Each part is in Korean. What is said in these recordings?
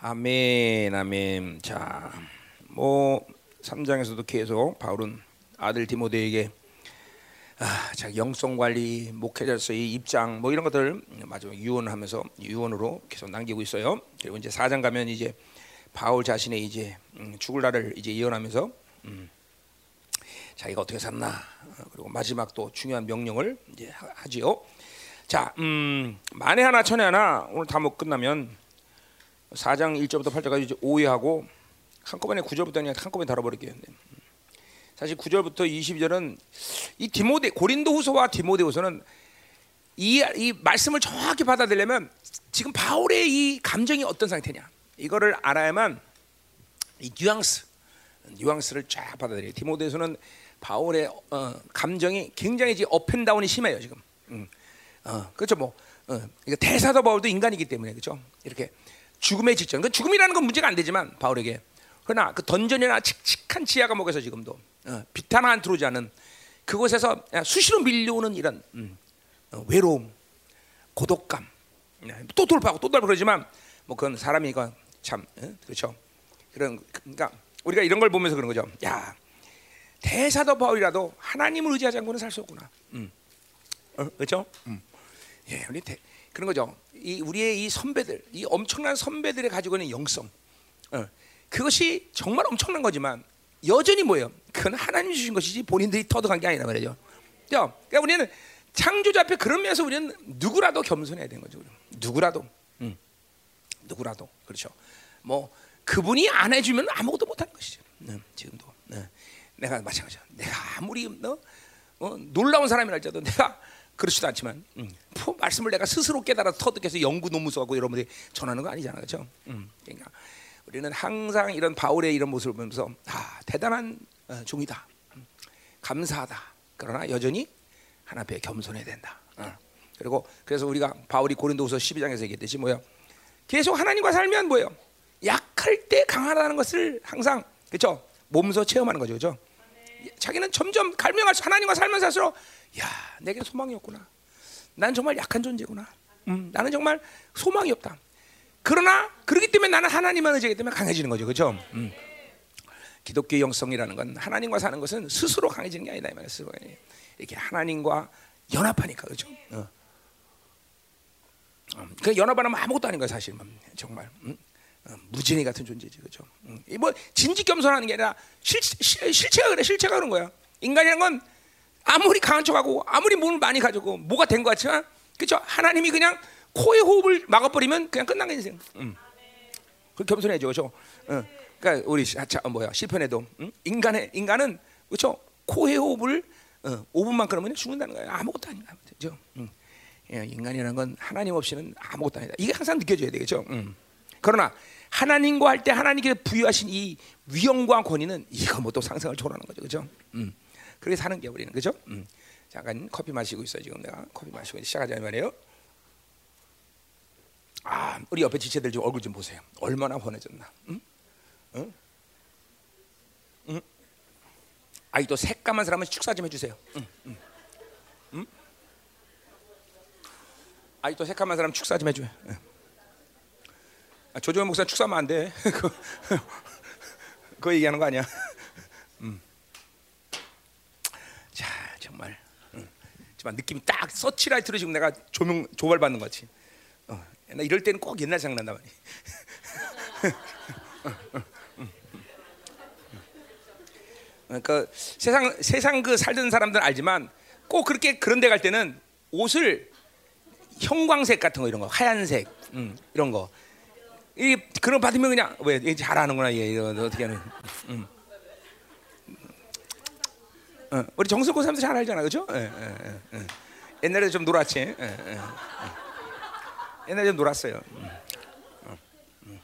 아멘, 아멘. 자, 뭐 3장에서도 계속 바울은 아들 디모데에게 아, 자 영성 관리, 목회자로서의 입장 뭐 이런 것들 마지막 유언하면서 유언으로 계속 남기고 있어요. 그리고 이제 4장 가면 이제 바울 자신의 이제 음, 죽을 날을 이제 예언하면서 음, 자기가 어떻게 샀나 어, 그리고 마지막 또 중요한 명령을 이제 하- 하지요. 자, 음, 만에 하나 천에 하나 오늘 다 못 끝나면 4장 1절부터 8절까지 이제 오해하고 한꺼번에 9절부터 그냥 한꺼번에 다뤄버릴게요. 네. 사실 9절부터 22절은 이 디모데 고린도후서와 디모데후서는 이, 이 말씀을 정확히 받아들려면 지금 바울의 이 감정이 어떤 상태냐 이거를 알아야만 이 뉘앙스 뉘앙스를 쫙 받아들여요. 디모데후서는 바울의 어, 감정이 굉장히 이제 up and down이 심해요 지금. 음. 어, 그렇죠 뭐 어, 이거 대사도 바울도 인간이기 때문에 그렇죠 이렇게 죽음의 직전 그 죽음이라는 건 문제가 안 되지만 바울에게 그러나 그 dungeon이나 칙칙한 지하 감옥에서 지금도 어, 빛 하나 들어오지 않은 그곳에서 수시로 밀려오는 이런 음, 어, 외로움 고독감 네, 또 돌파하고 또 돌파 그러지만 뭐 그건 사람이니까 참 어? 그렇죠 그런 그러니까 우리가 이런 걸 보면서 그런 거죠 야 대사도 바울이라도 하나님을 의지하지 않고는 살 수 없구나 음. 어, 그렇죠 음. 예, 우리 대, 그런 거죠. 이 우리의 이 선배들, 이 엄청난 선배들이 가지고 있는 영성, 어, 그것이 정말 엄청난 거지만 여전히 뭐예요? 그건 하나님 주신 것이지 본인들이 터득한 게 아니라 말이죠. 그러니까 우리는 창조자 앞에 그런 면에서 우리는 누구라도 겸손해야 되는 거죠. 누구라도, 음, 누구라도 그렇죠. 뭐 그분이 안 해주면 아무것도 못하는 것이죠. 네, 지금도 네. 내가 마찬가지야. 내가 아무리 너 어, 놀라운 사람이랄지라도 내가 그렇지도 않지만 음, 뭐 말씀을 내가 스스로 깨달아 터득해서 연구 논문 써갖고 여러분들이 전하는 거 아니잖아, 그렇죠? 음, 그러니까 우리는 항상 이런 바울의 이런 모습을 보면서 아 대단한 어, 종이다, 음, 감사하다. 그러나 여전히 하나 앞에 겸손해야 된다. 어. 그리고 그래서 우리가 바울이 고린도후서 12장에서 얘기했듯이 뭐야? 계속 하나님과 살면 뭐예요? 약할 때 강하다는 것을 항상 그렇죠? 몸소 체험하는 거죠, 그렇죠? 자기는 점점 갈명할수 하나님과 살면 살수록 야 내게 소망이 없구나. 난 정말 약한 존재구나. 음, 나는 정말 소망이 없다. 그러나 그렇기 때문에 나는 하나님만 의지하기 때문에 강해지는 거죠, 그렇죠? 음. 기독교 영성이라는 건 하나님과 사는 것은 스스로 강해지는 게 아니다 이 말이에요. 이렇게 하나님과 연합하니까 그렇죠. 어. 음, 그 연합하면 아무것도 아닌 거야 사실 정말. 음? 어, 무진이 같은 존재지 그죠? 음. 이뭐 진지 겸손하는 게 아니라 실, 실, 실 체가 그래 실체가 그런 거야. 인간이라는 건 아무리 강한 척하고 아무리 몸을 많이 가지고 뭐가 된 것 같지만 그죠? 하나님이 그냥 코의 호흡을 막아버리면 그냥 끝난 게 인생. 음. 그 겸손해져 그죠? 어. 그러니까 우리 시- 자, 어, 뭐야 시편에도 음? 인간의 인간은 그죠? 코의 호흡을 어, 5분만 끊으면 죽는다는 거야. 아무것도 아닌 거야. 그죠? 음. 예, 인간이라는 건 하나님 없이는 아무것도 아니다. 이게 항상 느껴져야 되겠죠. 음. 그러나 하나님과 할 때 하나님께 부여하신 이 위엄과 권위는 이거 뭐또 상상을 초월하는 거죠, 그렇죠? 음. 그렇게 사는 게 우리는 그렇죠? 음. 잠깐 커피 마시고 있어요 지금 내가 커피 마시고 시작하자 말이에요. 아, 우리 옆에 지체들 좀 얼굴 좀 보세요. 얼마나 환해졌나? 응? 응? 응? 아이 또 새까만 사람은 축사 좀 해주세요. 응, 응. 응? 아이 또 새까만 사람 축사 좀 해줘요. 응. 아, 조정현 목사 축사하면 안 돼. 그거, 그거 얘기하는 거 아니야. 음. 자, 정말. 음. 느낌이 딱 서치라이트로 지금 내가 조명 조발 받는 것 같이. 어, 나 이럴 때는 꼭 옛날 생각난단 말이야. 그러니까 세상 세상 그 살던 사람들은 알지만 꼭 그렇게 그런 데 갈 때는 옷을 형광색 같은 거 이런 거 하얀색 음, 이런 거 이 그런 거 받으면 그냥 왜 잘하는구나 얘 이거 어떻게 하는 음. 어, 우리 정석고 사람들 잘 알잖아 그죠? 예, 예, 예, 예. 옛날에 좀 놀았지. 옛날에 좀 놀았어요 음. 어, 음.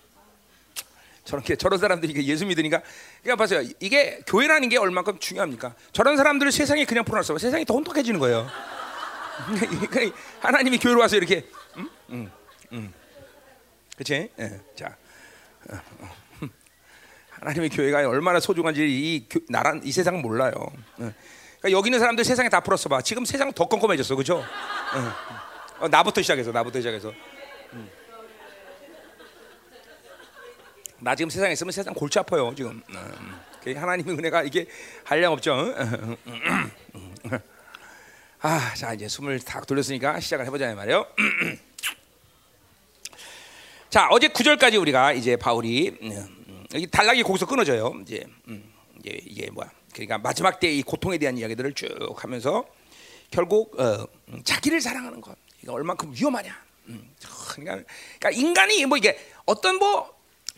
저렇게 저런 사람들이 예수 믿으니까 그러니까 봐세요 이게 교회라는 게 얼마큼 중요합니까? 저런 사람들을 세상에 그냥 풀어놨어 세상이 더 혼탁해지는 거예요 그러니까 하나님이 교회로 와서 이렇게 음? 음, 음. 그렇지? 예. 자. 하나님의 교회가 얼마나 소중한지 이 교, 나란 이 세상은 몰라요. 예. 그러니까 여기 있는 사람들 세상에 다 풀었어 봐. 지금 세상 더 컴컴해졌어, 그렇죠? 어, 나부터 시작해서 나부터 시작해서. 음. 나 지금 세상에 있으면 세상 골치 아파요 지금. 음, 그 하나님의 은혜가 이게 한량 없죠. 아, 자 이제 숨을 탁 돌렸으니까 시작을 해보자 말이요. 자 어제 9절까지 우리가 이제 바울이 음, 여기 단락이 거기서 끊어져요. 이제 음, 이제 이게 뭐야? 그러니까 마지막 때 이 고통에 대한 이야기들을 쭉 하면서 결국 어, 음, 자기를 사랑하는 것 이거 얼만큼 위험하냐. 음, 그러니까, 그러니까 인간이 뭐 이게 어떤 뭐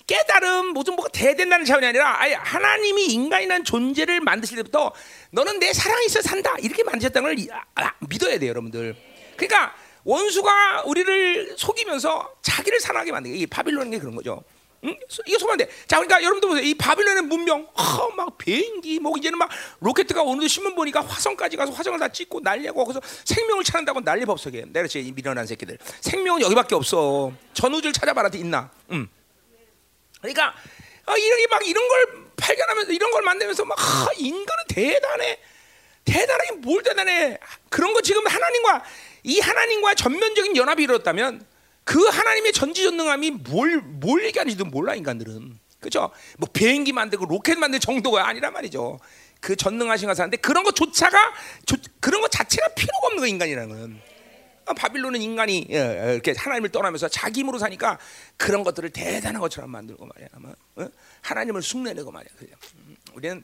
깨달음 무슨 뭐가 대된다는 차원이 아니라 아예 하나님이 인간이라는 존재를 만드실 때부터 너는 내 사랑이 있어 산다 이렇게 만드셨다는 걸 이- 아, 믿어야 돼요 여러분들 그러니까 원수가 우리를 속이면서 자기를 사랑하게 만든 게이 바빌론인 게 그런 거죠 응? 소- 이게 돼. 자, 그러니까 여러분들 보세요. 이 바빌론의 문명, 어, 막 비행기, 뭐 이제는 막 로켓가 오늘도 신문 보니까 화성까지 가서 화성을 다 찍고 난리하고 거기서 생명을 찾는다고 난리 법석에. 내가 지이 미련한 새끼들. 생명은 여기밖에 없어. 전우주를 찾아봐라, 있나? 응. 그러니까 어, 이런 게막 이런 걸 발견하면서 이런 걸 만들면서 막 하, 인간은 대단해. 대단하게 뭘 대단해. 그런 거 지금 하나님과 이 하나님과 전면적인 연합이 이뤘다면 그 하나님의 전지전능함이 뭘, 뭘 얘기하는지도 몰라 인간들은 그죠? 뭐 비행기 만들고 로켓 만들 정도가 아니란 말이죠. 그 전능하신 하는데 그런 것조차가 조- 그런 것 자체가 필요가 없는 거 인간이라는 거는. 어, 바빌론은 인간이 어, 어, 이렇게 하나님을 떠나면서 자기 힘으로 사니까 그런 것들을 대단한 것처럼 만들고 말이야. 아마 어? 하나님을 숭례내고 말이야. 음, 우리는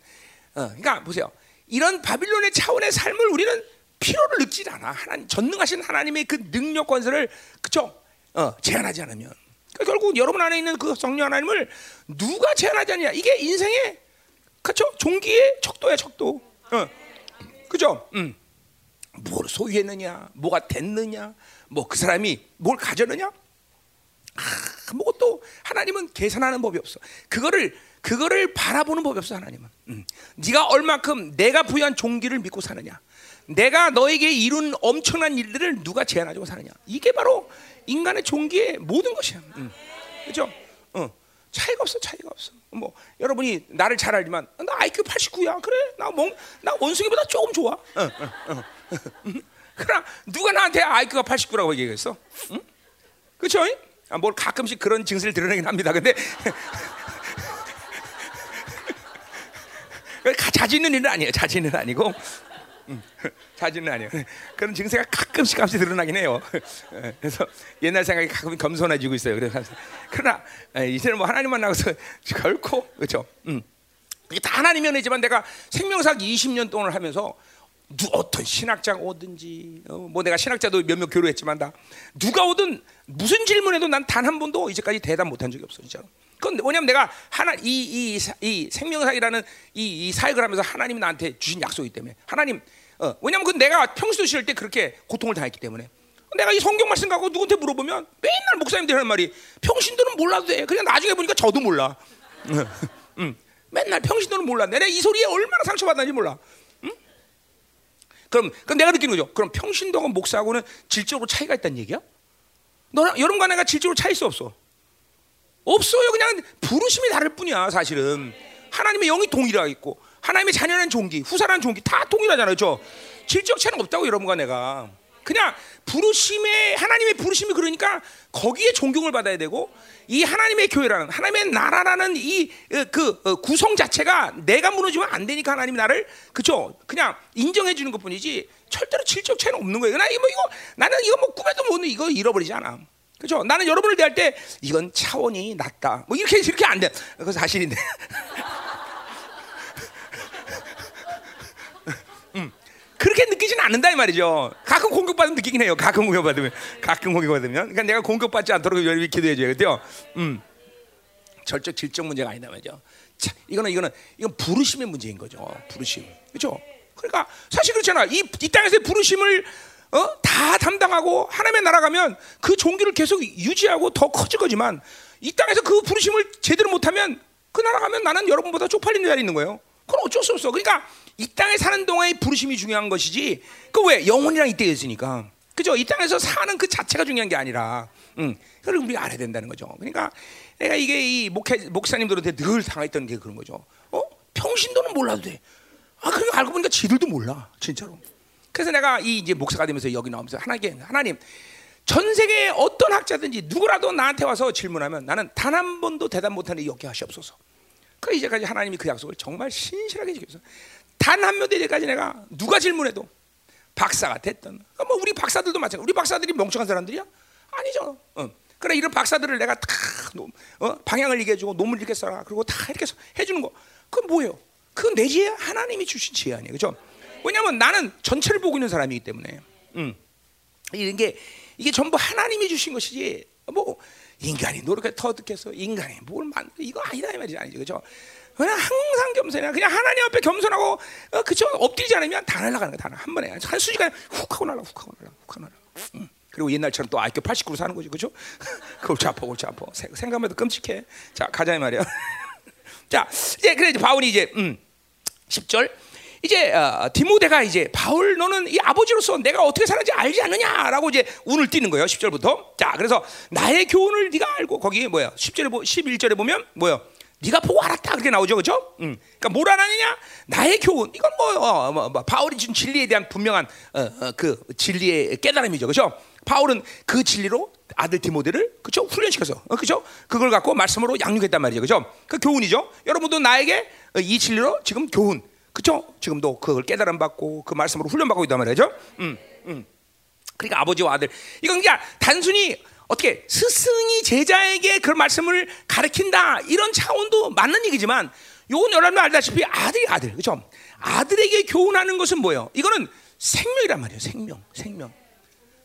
어, 그러니까 보세요. 이런 바빌론의 차원의 삶을 우리는 필요를 느끼지 않아. 하나님 전능하신 하나님의 그 능력 권세를 그죠? 어, 제한하지 않으면 그러니까 결국 여러분 안에 있는 그 성령 하나님을 누가 제한하지 않냐? 이게 인생의 그죠? 종기의 척도야 척도. 어. 그죠? 음. 뭘 소유했느냐, 뭐가 됐느냐, 뭐 그 사람이 뭘 가졌느냐, 아무것도 하나님은 계산하는 법이 없어. 그거를 그거를 바라보는 법이 없어 하나님은. 음. 네가 얼마큼 내가 부여한 종기를 믿고 사느냐, 내가 너에게 이룬 엄청난 일들을 누가 제한하고 사느냐. 이게 바로 인간의 종기의 모든 것이야. 음. 그렇죠? 어. 차이가 없어, 차이가 없어. 뭐 여러분이 나를 잘 알지만 나 IQ 89야. 그래, 나뭐나 원숭이보다 조금 좋아. 어, 어, 어. 그러나 누가 나한테 IQ가 89라고 얘기했어? 응? 그렇죠? 아, 뭘 가끔씩 그런 증세를 드러내긴 합니다. 근데 자주 있는 일은 아니에요. 자주 있는 아니고 음, 자주 있는 아니에요. 그런 증세가 가끔씩 가끔씩 드러나긴 해요. 예, 그래서 옛날 생각이 가끔 겸손해지고 있어요. 그래서 그러나 예, 이제는 뭐 하나님 만나서 결코 그렇죠. 음. 이게 다 하나님의 은혜지만 내가 생명사학 20년 동안 하면서 누 어떤 신학자가 오든지 어, 뭐 내가 신학자도 몇몇 교류했지만 다 누가 오든 무슨 질문해도 난 단 한 번도 이제까지 대답 못한 적이 없어 진짜로. 그건 뭐냐면 내가 하나 이이 이 생명사이라는 이, 이 사역을 하면서 하나님이 나한테 주신 약속이기 때문에 하나님 어, 왜냐면 그 내가 평소 시절 때 그렇게 고통을 당했기 때문에 내가 이 성경 말씀 갖고 누구한테 물어보면 맨날 목사님들 하는 말이 평신도는 몰라도 돼. 그냥 나중에 보니까 저도 몰라. 음, 맨날 평신도는 몰라. 내가 이 소리에 얼마나 상처받았는지 몰라. 그럼, 그럼 내가 느끼는 거죠. 그럼 평신도하고 목사하고는 질적으로 차이가 있다는 얘기야? 너랑 여러분과 내가 질적으로 차이 있어 없어? 없어요. 그냥 부르심이 다를 뿐이야. 사실은 하나님의 영이 동일하게 있고 하나님의 자녀는 종기, 후사라는 종기 다 동일하잖아요. 저 질적 차이는 없다고 여러분과 내가 그냥 부르심의 하나님의 부르심이 그러니까 거기에 존경을 받아야 되고 이 하나님의 교회라는 하나님의 나라라는 이 그 구성 자체가 내가 무너지면 안 되니까 하나님이 나를 그죠 그냥 인정해 주는 것뿐이지 절대로 질적 차이는 없는 거예요. 나 이거 이거 나는 이거 뭐 꿈에도 못 이거 잃어버리지 않아. 그죠? 나는 여러분을 대할 때 이건 차원이 낮다. 뭐 이렇게 이렇게 안 돼. 그거 사실인데. 음. 그렇게 느끼지는 않는다 이 말이죠. 가끔 공격받으면 느끼긴 해요. 가끔 공격받으면, 가끔 공격받으면. 그러니까 내가 공격받지 않도록 여러분이 기도해줘야 돼요. 음, 절적 질적 문제가 아니다 말이죠. 자, 이거는 이거는 이건 부르심의 문제인 거죠. 부르심, 그렇죠? 그러니까 사실 그렇잖아. 이, 이 땅에서 부르심을 어? 다 담당하고 하나님의 나라 가면 그 종기를 계속 유지하고 더 커질 거지만 이 땅에서 그 부르심을 제대로 못하면 그 나라 가면 나는 여러분보다 쪽팔리는 자리에 있는 거예요. 그건 어쩔 수 없어. 그러니까 이 땅에 사는 동안의 부르심이 중요한 것이지. 그 왜 영혼이랑 이때 있으니까. 그죠? 이 땅에서 사는 그 자체가 중요한 게 아니라, 음, 그걸 우리가 알아야 된다는 거죠. 그러니까 내가 이게 이 목회, 목사님들한테 늘 당했던 게 그런 거죠. 어? 평신도는 몰라도 돼. 아, 그러니까 알고 보니까 지들도 몰라, 진짜로. 그래서 내가 이 이제 목사가 되면서 여기 나오면서 하나님, 하나님, 전 세계 어떤 학자든지 누구라도 나한테 와서 질문하면 나는 단 한 번도 대답 못하는 이욕게 하시옵소서. 그 이제까지 하나님이 그 약속을 정말 신실하게 지켰어. 단한 명도 이제까지 내가 누가 질문해도 박사가 됐던 그러니까 뭐 우리 박사들도 마찬가지. 우리 박사들이 멍청한 사람들이야? 아니죠. 어. 그래 이런 박사들을 내가 다 어? 방향을 얘기해주고 논문 써라 그리고 다 이렇게 해주는 거 그건 뭐예요? 그건 내 지혜 하나님이 주신 지혜 아니에요, 그렇죠? 왜냐하면 나는 전체를 보고 있는 사람이기 때문에. 음. 이게 이게 전부 하나님이 주신 것이지 뭐 인간이 노력해 터득해서 인간이 뭘 만, 이거 아니다 이 말이지 아니죠, 그렇죠? 그냥 항상 겸손해. 그냥 하나님 앞에 겸손하고 어, 그쵸 엎드리지 않으면 다 날아가는 거야. 다한 번에 한 수지가 훅 하고 날아, 훅 하고 날아, 훅 하고 날아. 음. 그리고 옛날처럼 또 IQ 89로 사는 거지, 그렇죠? 골치 아파, 골치 아파. 생각만 해도 끔찍해. 자, 가자 이 말이야. 자, 이제 그래 이제 바울이 이제 음, 10절 이제 어, 디모데가 이제 바울 너는 이 아버지로서 내가 어떻게 사는지 알지 않느냐라고 이제 운을 띄는 거예요. 10절부터. 자, 그래서 나의 교훈을 네가 알고 거기 뭐야? 10절에 11절에 보면 뭐야? 네가 보고 알았다 그렇게 나오죠, 그렇죠? 음. 그러니까 뭘 알았느냐? 나의 교훈. 이건 뭐, 어, 뭐, 뭐 바울이 준 진리에 대한 분명한 어, 어, 그 진리의 깨달음이죠, 그렇죠? 바울은 그 진리로 아들 디모데를 그죠 훈련시켜서 어, 그죠 그걸 갖고 말씀으로 양육했단 말이죠, 그죠? 그 교훈이죠. 여러분도 나에게 이 진리로 지금 교훈, 그죠? 지금도 그걸 깨달음 받고 그 말씀으로 훈련 받고 있단 말이죠. 음, 음. 그러니까 아버지와 아들 이건 그냥 단순히 어떻게 스승이 제자에게 그런 말씀을 가르친다 이런 차원도 맞는 얘기지만 요건 여러분 알다시피 아들이 아들 그렇죠? 아들에게 교훈하는 것은 뭐예요? 이거는 생명이란 말이에요. 생명, 생명.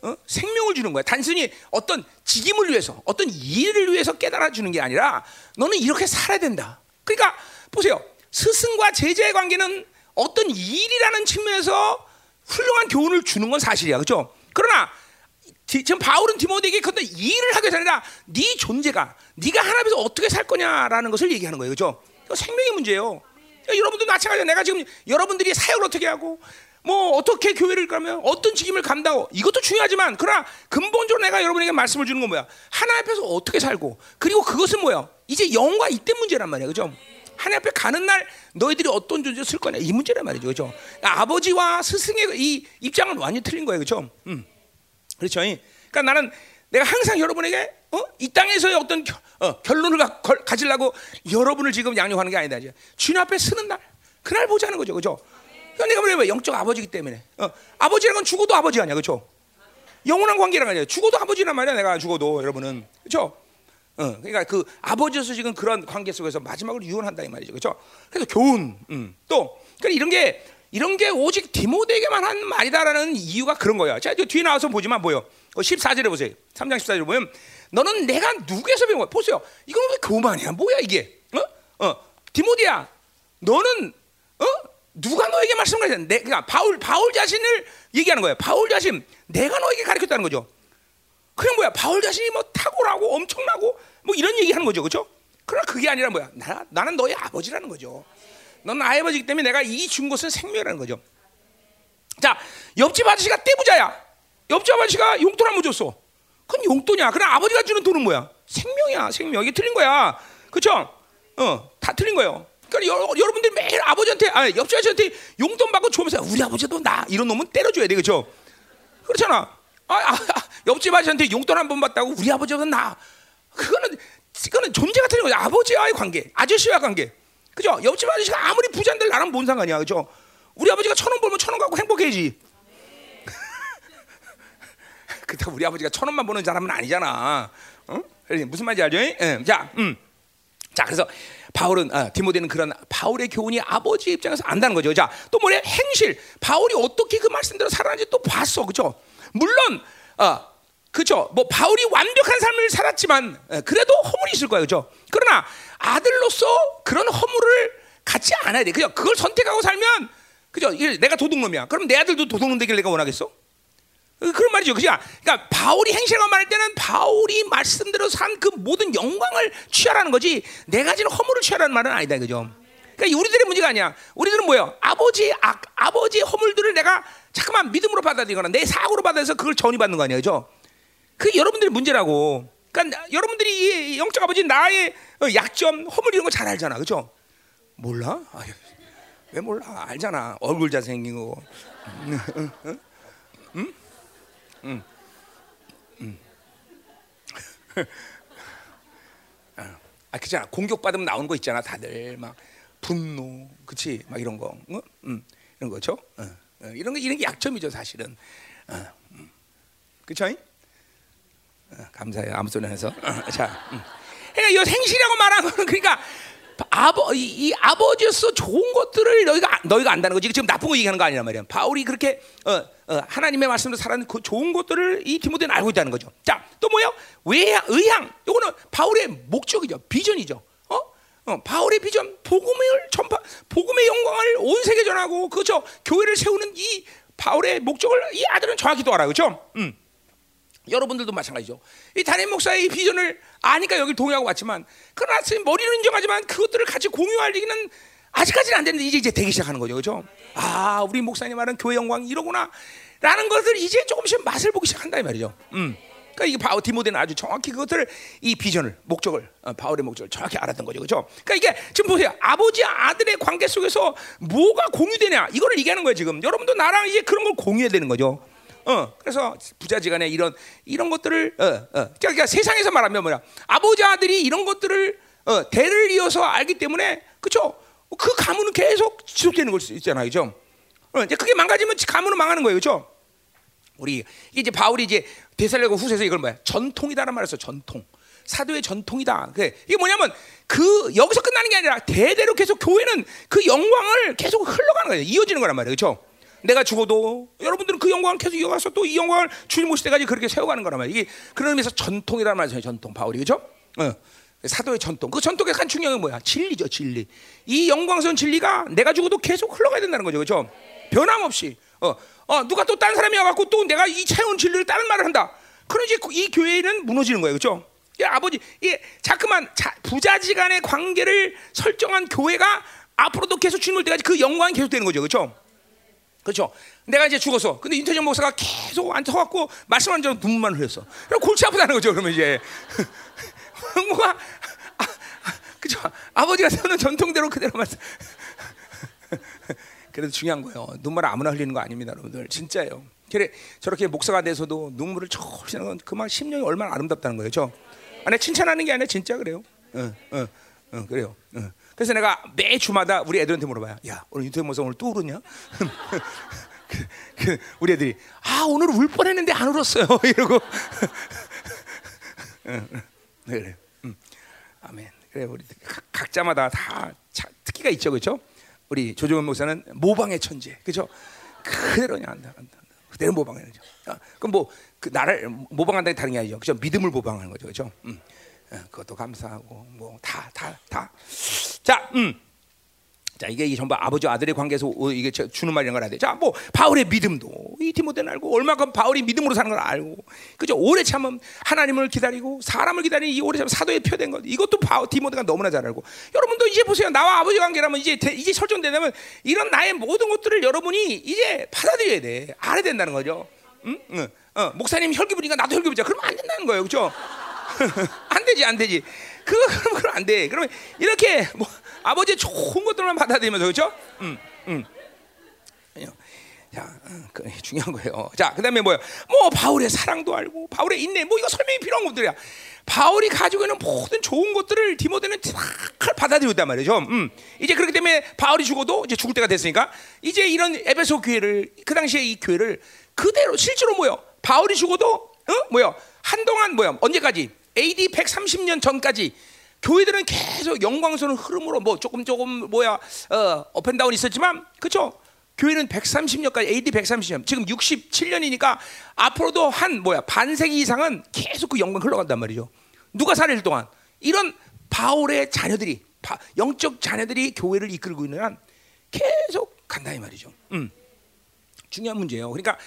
어? 생명을 주는 거야. 단순히 어떤 직임을 위해서, 어떤 일을 위해서 깨달아 주는 게 아니라 너는 이렇게 살아야 된다. 그러니까 보세요. 스승과 제자의 관계는 어떤 일이라는 측면에서 훌륭한 교훈을 주는 건 사실이야. 그렇죠? 그러나 지금 바울은 디모데에게 그런 일을 하게 아니라 네 존재가 네가 하나님에서 어떻게 살 거냐라는 것을 얘기하는 거예요. 그렇죠? 생명의 문제예요. 여러분도 마찬가지야. 내가 지금 여러분들이 사역을 어떻게 하고 뭐 어떻게 교회를 가면 어떤 책임을 감당하고 이것도 중요하지만 그러나 근본적으로 내가 여러분에게 말씀을 주는 건 뭐야? 하나 앞에서 어떻게 살고 그리고 그것은 뭐야? 이제 영과 이때 문제란 말이야. 그죠? 하나님 앞에 가는 날 너희들이 어떤 존재를 쓸 거냐 이 문제란 말이죠. 그죠? 그러니까 아버지와 스승의 이 입장은 완전 히 틀린 거예요. 그죠? 음. 그렇죠. 그러니까 나는 내가 항상 여러분에게 어? 이 땅에서의 어떤 겨, 어, 결론을 가, 걸, 가지려고 여러분을 지금 양육하는 게 아니다. 주님 앞에 서는 날 그날 보자는 거죠. 그죠? 그러니까 내가 뭐냐 영적 아버지기 때문에 어, 아버지라는 건 죽어도 아버지 아니야. 그죠? 영원한 관계란 말이야. 죽어도 아버지란 말이야. 내가 죽어도 여러분은 그죠? 어, 그러니까 그 아버지로서 지금 그런 관계 속에서 마지막으로 유언한다 이 말이죠. 그렇죠? 그래서 교훈 음. 또 그러니까 이런 게 이런 게 오직 디모데에게만 한 말이다라는 이유가 그런 거야. 자, 뒤에 나와서 보지만 뭐요? 14절에 그 보세요. 3장 14절에 보면 너는 내가 누구에서 배운 거야? 보세요. 이건 왜 교만이야? 뭐야 이게? 어? 어. 디모데야. 너는 어? 누가 너에게 말씀을 내 그러니까 바울 바울 자신을 얘기하는 거예요. 바울 자신 내가 너에게 가르쳤다는 거죠. 그냥 뭐야? 바울 자신이 뭐 탁월하고 엄청나고 뭐 이런 얘기하는 거죠. 그렇죠? 그러나 그게 아니라 뭐야? 나, 나는 너의 아버지라는 거죠. 아이 아버지기 때문에 내가 이 준 것은 생명이라는 거죠. 자, 옆집 아저씨가 떼부자야. 옆집 아저씨가 용돈 한 번 줬어. 그건 용돈이야. 그럼 아버지가 주는 돈은 뭐야? 생명이야, 생명. 이게 틀린 거야. 그렇죠? 어, 다 틀린 거예요. 그러니까 여, 러분들이 매일 아버지한테, 아니, 옆집 아저씨한테 용돈 받고 주면서 우리 아버지도 나 이런 놈은 때려줘야 돼, 그렇죠? 그렇잖아. 아, 아, 아, 옆집 아저씨한테 용돈 한 번 받다고 우리 아버지가 나. 그거는 그거는 존재가 틀린 거야. 아버지와의 관계, 아저씨와의 관계. 그죠? 옆집 아저씨가 아무리 부자인데 나랑 뭔 상관이야, 그죠? 우리 아버지가 천 원 벌면 천 원 갖고 행복해야지. 그렇다고 우리 아버지가 천 원만 버는 사람은 아니잖아. 어? 무슨 말인지 알죠? 예. 자, 음. 자, 그래서 바울은 아, 디모데는 그런 바울의 교훈이 아버지 입장에서 안다는 거죠. 자, 또 뭐래? 행실. 바울이 어떻게 그 말씀대로 살아는지 또 봤어, 그죠? 물론, 어, 그죠? 뭐 바울이 완벽한 삶을 살았지만 예, 그래도 허물이 있을 거예요, 그죠? 그러나 아들로서 그런 허물을 갖지 않아야 돼. 그죠? 그걸 선택하고 살면, 그죠? 내가 도둑놈이야. 그럼 내 아들도 도둑놈 되길 내가 원하겠어? 그런 말이죠. 그죠? 그러니까 바울이 행실과 말할 때는 바울이 말씀대로 산 그 모든 영광을 취하라는 거지 내가 지는 허물을 취하라는 말은 아니다. 그죠? 그러니까 우리들의 문제가 아니야. 우리들은 뭐예요? 아버지 악, 아버지의 허물들을 내가 잠깐만 믿음으로 받아들이거나 내 사고로 받아서 그걸 전이받는 거 아니에요. 그죠? 그 여러분들의 문제라고. 그러니까 여러분들이 영적 아버지 나의 약점, 허물 이런 거 잘 알잖아. 그죠? 몰라? 아유, 왜 몰라? 알잖아. 얼굴 잘생긴 거. 응? 응? 응? 응. 아 그잖아 공격받으면 나오는 거 있잖아 다들 막 분노 그치 막 이런 거 어? 음, 이런 거죠 어, 어, 이런 거 이런 게 약점이죠 사실은. 어? 어, 감사해요. 아무 소리 안 해서. 어, 자 음. 그러니까 이 생시라고 말하는 거는 그러니까 아버 이, 이 아버지로서 좋은 것들을 너희가 너희가 안다는 거지. 지금 나쁜 거 얘기하는 거 아니란 말이야. 바울이 그렇게 어, 어, 하나님의 말씀으로 살아는 그 좋은 것들을 이 디모데는 알고 있다는 거죠. 자 또 뭐요? 외향 의향. 요거는 바울의 목적이죠. 비전이죠 어? 어, 바울의 비전 복음을 전파 복음의 영광을 온 세계 전하고 그죠 교회를 세우는 이 바울의 목적을 이 아들은 정확히 또 알아 그죠 음. 여러분들도 마찬가지죠. 이 담임 목사의 이 비전을 아니까 여기 동의하고 왔지만 그러나 지금 머리는 인정하지만 그것들을 같이 공유할 얘기는 아직까지는 안 됐는데 이제 이제 되기 시작하는 거죠, 그렇죠? 아, 우리 목사님 말은 교회 영광이 이러구나 라는 것을 이제 조금씩 맛을 보기 시작한다 이 말이죠. 음. 그러니까 이게 바울 디모데는 아주 정확히 그것들을 이 비전을 목적을 어, 바울의 목적을 정확히 알았던 거죠, 그렇죠? 그러니까 이게 지금 보세요, 아버지 아들의 관계 속에서 뭐가 공유되냐 이거를 얘기하는 거예요 지금. 여러분도 나랑 이제 그런 걸 공유해야 되는 거죠. 어, 그래서 부자지간에 이런 이런 것들을 어, 어. 그러니까 세상에서 말하면 뭐야? 아버지 아들이 이런 것들을 어, 대를 이어서 알기 때문에 그렇죠? 그 가문은 계속 지속되는 걸 수 있잖아요, 그죠? 어, 이제 그게 망가지면 가문은 망하는 거예요, 그죠? 우리 이제 바울이 이제 데살로가 후서에서 이걸 뭐야? 전통이다라는 말을 써, 전통. 사도의 전통이다. 그게 이게 뭐냐면 그 여기서 끝나는 게 아니라 대대로 계속 교회는 그 영광을 계속 흘러가는 거예요. 이어지는 거란 말이에요, 그렇죠? 내가 죽어도 여러분들은 그 영광을 계속 이어가서 또 이 영광을 주님 오실 때까지 그렇게 세워가는 거란 말이에요. 이게 그런 의미에서 전통이라는 말이죠. 전통 바울이 그죠? 어. 사도의 전통. 그 전통의 한 중요한 건 뭐야? 진리죠, 진리. 이 영광스러운 진리가 내가 죽어도 계속 흘러가야 된다는 거죠, 그죠? 변함없이. 어, 어 누가 또 다른 사람이 와갖고 또 내가 이 채운 진리를 다른 말을 한다. 그럼 이제 이 교회는 무너지는 거예요, 그죠? 이 아버지, 이 자꾸만 자, 부자지간의 관계를 설정한 교회가 앞으로도 계속 올 때까지 그 영광이 계속 되는 거죠, 그죠? 그렇죠? 내가 이제 죽었어. 근데 인터전 목사가 계속 앉아갖고 말씀한 줄 눈물만 흘렸어. 그럼 골치 아프다는 거죠. 그러면 이제 뭐가 아, 아, 그죠? 아버지가 세우는 전통대로 그대로 말씀. 그래도 중요한 거예요. 눈물 아무나 흘리는 거 아닙니다, 여러분들. 진짜예요. 그래 저렇게 목사가 돼서도 눈물을 철시는 건 그만 심령이 얼마나 아름답다는 거예요. 저 아니 칭찬하는 게 아니라 진짜 그래요. 응, 응, 응, 그래요. 응. 그래서 내가 매 주마다 우리 애들한테 물어봐요. 야, 오늘 유튜브 모습 오늘 또 울었냐? 그, 그, 우리 애들이 아 오늘 울 뻔했는데 안 울었어요. 이러고 그래. 음. 아멘. 그래 우리 각, 자마다 다 특기가 있죠, 그렇죠? 우리 조정원 목사는 모방의 천재, 그렇죠? 그대로 그냥 한다, 한다. 그대로 모방하는 거죠. 아, 그럼 뭐 그 나를 모방한다는 다른 게 아니죠, 그렇죠? 믿음을 모방하는 거죠, 그렇죠? 음. 어, 그것도 감사하고 뭐 다 다 다. 자, 음. 자 이게 전부 아버지 아들의 관계에서 이게 주는 말이란 걸 알아야 돼. 자뭐 바울의 믿음도 이 디모데는 알고 얼마큼 바울이 믿음으로 사는 걸 알고 그죠? 오래 참음 하나님을 기다리고 사람을 기다리는 이 오래 참 사도에 표된 것 이것도 바울 디모데가 너무나 잘 알고 여러분도 이제 보세요 나와 아버지 관계라면 이제 이제 설정되려면 이런 나의 모든 것들을 여러분이 이제 받아들여야 돼 알아야 된다는 거죠. 응? 응. 어, 목사님 혈기부니까 나도 혈기부자 그러면 안 된다는 거예요, 그렇죠? 안 되지, 안 되지. 그거 그러면 안 돼. 그러면 이렇게 뭐 아버지의 좋은 것들만 받아들이면서 그렇죠? 음, 음. 자, 어, 그 중요한 거예요. 자, 그다음에 뭐야? 뭐 바울의 사랑도 알고 바울의 인내, 뭐 이거 설명이 필요한 것들이야. 바울이 가지고 있는 모든 좋은 것들을 디모데는 다 받아들였단 말이죠. 음. 이제 그렇기 때문에 바울이 죽어도 이제 죽을 때가 됐으니까 이제 이런 에베소 교회를 그 당시에 이 교회를 그대로 실제로 뭐요? 바울이 죽어도 어? 뭐요? 한동안 뭐야? 언제까지? AD 130년 전까지 교회들은 계속 영광스러운 흐름으로 뭐 조금 조금 뭐야 어, 업앤다운 있었지만 그렇죠? 교회는 130년까지 AD 130년 지금 67년이니까 앞으로도 한 뭐야 반세기 이상은 계속 그 영광 흘러간단 말이죠. 누가 살일 동안 이런 바울의 자녀들이 바, 영적 자녀들이 교회를 이끌고 있는 한 계속 간다 이 말이죠. 음. 중요한 문제예요. 그러니까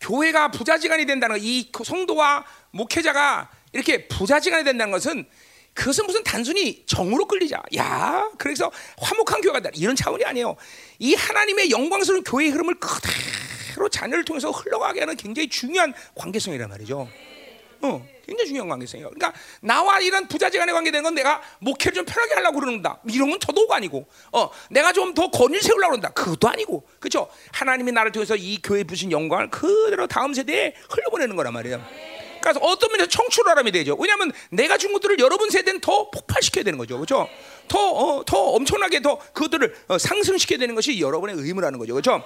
교회가 부자지간이 된다는 거, 이 성도와 목회자가 이렇게 부자지간이 된다는 것은 그것은 무슨 단순히 정으로 끌리자. 야, 그래서 화목한 교회가 다 이런 차원이 아니에요. 이 하나님의 영광스러운 교회의 흐름을 그대로 자녀를 통해서 흘러가게 하는 굉장히 중요한 관계성이란 말이죠. 어, 굉장히 중요한 관계성이에요. 그러니까 나와 이런 부자지간의 관계되는 건 내가 목회를 좀 편하게 하려고 그러는다. 이런 건 더더욱 아니고, 어, 내가 좀더 권위를 세우려고 그런다. 그것도 아니고, 그렇죠? 하나님이 나를 통해서 이 교회 부신 영광을 그대로 다음 세대에 흘려보내는 거란 말이에요. 그러니까 어떤 면에서 청출하람이 되죠. 왜냐하면 내가 준 것들을 여러분 세대는 더 폭발시켜야 되는 거죠, 그렇죠? 더, 어, 더 엄청나게 더 그것들을 어, 상승시켜야 되는 것이 여러분의 의무라는 거죠, 그렇죠?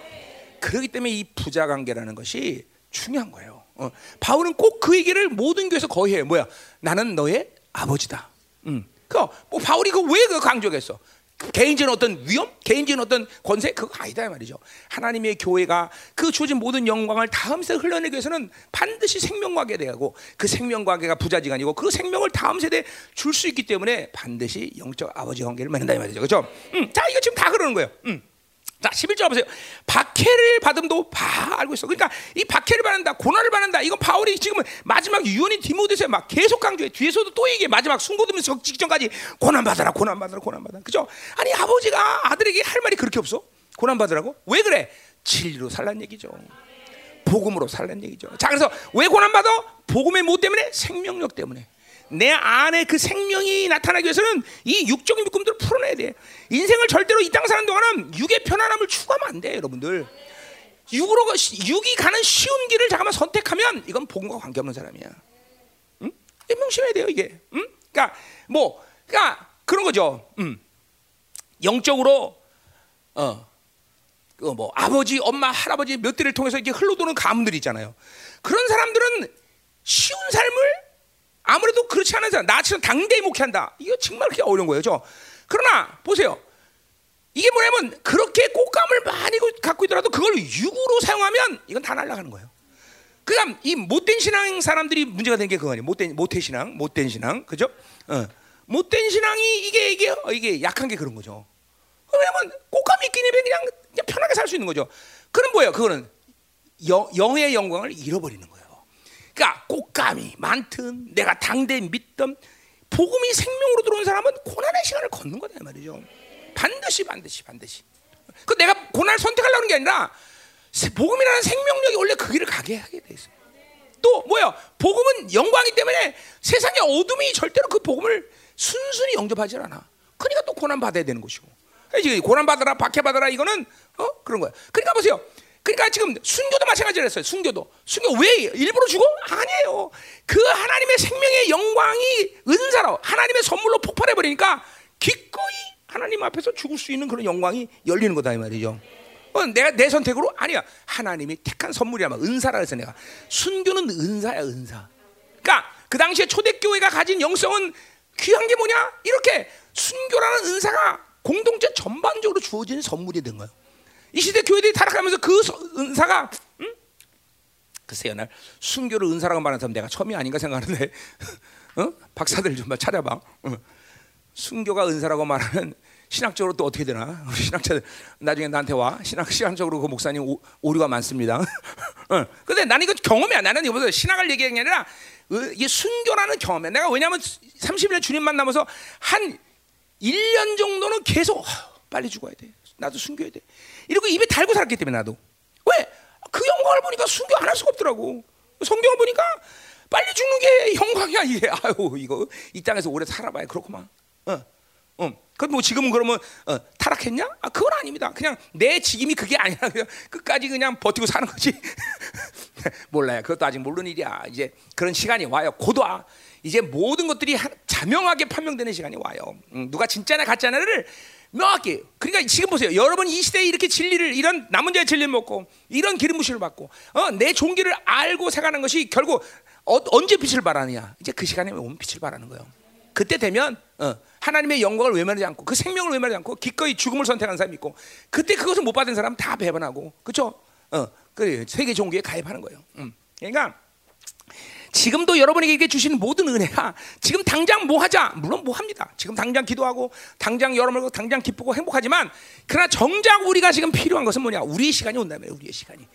그렇기 때문에 이 부자 관계라는 것이 중요한 거예요. 어, 바울은 꼭 그 얘기를 모든 교회에서 거의 해요. 뭐야? 나는 너의 아버지다. 음. 그뭐 바울이 그 왜 그 강조했어? 개인적인 어떤 위험, 개인적인 어떤 권세 그거 아니다 말이죠. 하나님의 교회가 그 주어진 모든 영광을 다음 세대 흘러내기 위해서는 반드시 생명과계 되고 그 생명과계가 부자지간이고 그 생명을 다음 세대에 줄수 있기 때문에 반드시 영적 아버지 관계를 맺는다 이 말이죠. 그렇죠? 음, 자 이거 지금 다 그러는 거예요. 음. 자, 11절 보세요. 박해를 받음도 다 알고 있어. 그러니까 이 박해를 받는다, 고난을 받는다. 이건 바울이 지금 마지막 유언인 디모데서에 막 계속 강조해. 뒤에서도 또 이게 마지막 순고되면서 직전까지 고난 받아라, 고난 받아라, 고난 받아라. 그죠? 아니 아버지가 아들에게 할 말이 그렇게 없어? 고난 받으라고? 왜 그래? 진리로 살란 얘기죠. 복음으로 살란 얘기죠. 자, 그래서 왜 고난 받아? 복음의 못 때문에 생명력 때문에. 내 안에 그 생명이 나타나기 위해서는 이 육적인 묶음들을 풀어내야 돼. 인생을 절대로 이 땅 사는 동안은 육의 편안함을 추구하면 안 돼, 여러분들. 육으로 육이 가는 쉬운 길을 잠깐만 선택하면 이건 복음과 관계없는 사람이야. 응? 명심해야 돼요, 이게. 응? 그러니까 뭐, 그러니까 그런 거죠. 응. 영적으로 어. 그 뭐 아버지, 엄마, 할아버지 몇 대를 통해서 이렇게 흘러도는 가문들 있잖아요. 그런 사람들은 쉬운 삶을 아무래도 그렇지 않은 사람, 나처럼 당대에 목회한다. 이거 정말 그렇게 어려운 거예요. 저. 그러나 보세요. 이게 뭐냐면 그렇게 꽃감을 많이 갖고 있더라도 그걸 육으로 사용하면 이건 다 날아가는 거예요. 그다음 이 못된 신앙 사람들이 문제가 된게 그거 아니에요. 못된 못된 신앙, 못된 신앙, 그죠? 어. 못된 신앙이 이게 이게 어, 이게 약한 게 그런 거죠. 왜냐면 꽃감이 있긴 해 그냥, 그냥 편하게 살 수 있는 거죠. 그럼 뭐예요? 그거는 영, 영의 영광을 잃어버리는 거예요. 그러니까 꽃감이 많든 내가 당대 믿던 복음이 생명으로 들어온 사람은 고난의 시간을 걷는 거다 말이죠. 반드시 반드시 반드시. 그 내가 고난을 선택하려는 게 아니라 복음이라는 생명력이 원래 그 길을 가게 하게 돼 있어요. 또 뭐야? 복음은 영광이 때문에 세상의 어둠이 절대로 그 복음을 순순히 영접하지 않아. 그러니까 또 고난 받아야 되는 것이고. 이제 고난 받아라, 박해 받아라 이거는 어 그런 거야. 그러니까 보세요. 그러니까 지금 순교도 마찬가지로 했어요. 순교도. 순교 왜 일부러 죽어? 아니에요. 그 하나님의 생명의 영광이 은사로 하나님의 선물로 폭발해 버리니까 기꺼이 하나님 앞에서 죽을 수 있는 그런 영광이 열리는 거다 이 말이죠. 어, 내가 내 선택으로 아니야. 하나님이 택한 선물이야만 은사라 해서 내가 순교는 은사야 은사. 그러니까 그 당시에 초대교회가 가진 영성은 귀한 게 뭐냐? 이렇게 순교라는 은사가 공동체 전반적으로 주어진 선물이 된 거예요. 이 시대 교회들이 타락하면서 그 은사가 음? 글쎄요 날 순교를 은사라고 말하는 사람 내가 처음이 아닌가 생각하는데 어? 박사들 좀 찾아봐 어. 순교가 은사라고 말하는 신학적으로 또 어떻게 되나 우리 신학자들 나중에 나한테 와 신학 신학적으로 그 목사님 오, 오류가 많습니다. 어. 근데 나는 이거 경험이야 나는 이거 신학을 얘기하는 게 아니라 이게 순교라는 경험이야. 내가 왜냐하면 30년 주님 만나면서 한 1년 정도는 계속 빨리 죽어야 돼. 나도 순교해야 돼. 이러고 입에 달고 살았기 때문에 나도. 왜? 그 영광을 보니까 순교 안 할 수가 없더라고. 성경을 보니까 빨리 죽는 게 영광이야 이게. 아유 이거 이 땅에서 오래 살아봐야 그렇구만. 어, 어. 그뭐 지금은 그러면 어, 타락했냐? 아 그건 아닙니다. 그냥 내 직임이 그게 아니라 그냥 끝까지 그냥 버티고 사는 거지. 몰라요. 그것도 아직 모르는 일이야. 이제 그런 시간이 와요. 곧 와. 이제 모든 것들이 자명하게 판명되는 시간이 와요. 음, 누가 진짜나 가짜나를 명확히. 그러니까 지금 보세요. 여러분 이 시대에 이렇게 진리를 이런 남은 자의 진리를 먹고 이런 기름 부심을 받고 어, 내 종기를 알고 살아가는 것이 결국 어, 언제 빛을 발하느냐? 이제 그 시간에 온 빛을 발하는 거예요. 그때 되면 어, 하나님의 영광을 외면하지 않고 그 생명을 외면하지 않고 기꺼이 죽음을 선택한 사람이 있고 그때 그것을 못 받은 사람 다 배반하고 그렇죠? 어, 그 세계 종교에 가입하는 거예요. 음. 그러니까 지금도 여러분에게 주시는 모든 은혜가 지금 당장 뭐 하자 물론 뭐 합니다. 지금 당장 기도하고 당장 여러분을 당장 기쁘고 행복하지만 그러나 정작 우리가 지금 필요한 것은 뭐냐? 우리의 시간이 온다면 우리의 시간이.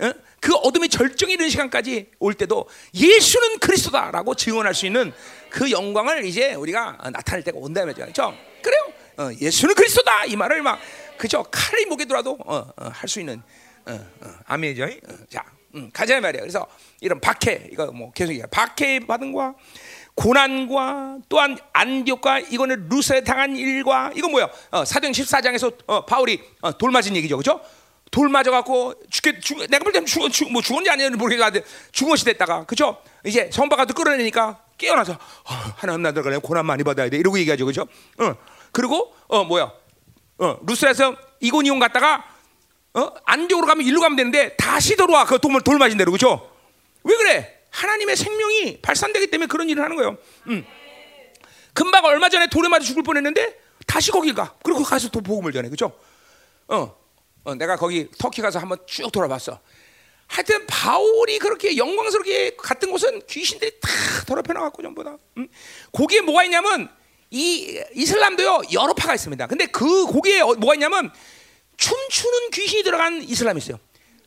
어? 그 어둠의 절정이 이른 시간까지 올 때도 예수는 그리스도다라고 증언할 수 있는 그 영광을 이제 우리가 나타낼 때가 온다면 그렇죠? 그래요? 어, 예수는 그리스도다 이 말을 막 그죠? 칼이 목에 들어도 어, 어, 할수 있는 아멘이죠. 어, 자, 음, 가자 말이야. 그래서 이런 박해 이거 뭐 계속 얘기해. 박해 받은 과 고난과 또한 안디옥과 이거는 루스에 당한 일과 이거 뭐야? 어, 사도행 14장에서 어, 바울이 어, 돌 맞은 얘기죠, 그렇죠? 돌 맞아 갖고 죽게 죽 내가 볼 때는 죽어 죽, 뭐 죽었는지 아니었는지 모르겠는데 죽었이 됐다가 그죠? 이제 선박가도 끌어내니까 깨어나서 어, 하나님 나들어가려 고난 많이 받아야 돼 이러고 얘기하죠 그죠? 어 그리고 어 뭐야 어 루스에서 이고니온 갔다가 어 안쪽으로 가면 일로 가면 되는데 다시 돌아와 그 돌, 돌 맞은 대로 그죠? 왜 그래? 하나님의 생명이 발산되기 때문에 그런 일을 하는 거예요. 음. 금방 얼마 전에 돌에 맞아 죽을 뻔했는데 다시 거기 가. 그리고 가서 또 복음을 전해. 그죠? 어, 어, 내가 거기 터키 가서 한번 쭉 돌아봤어. 하여튼 바울이 그렇게 영광스럽게 갔던 곳은 귀신들이 다 더럽혀 나갔고 전부 다. 음? 거기에 뭐가 있냐면 이 이슬람도요 여러 파가 있습니다. 근데 그 거기에 어- 뭐가 있냐면 춤추는 귀신이 들어간 이슬람이 있어요.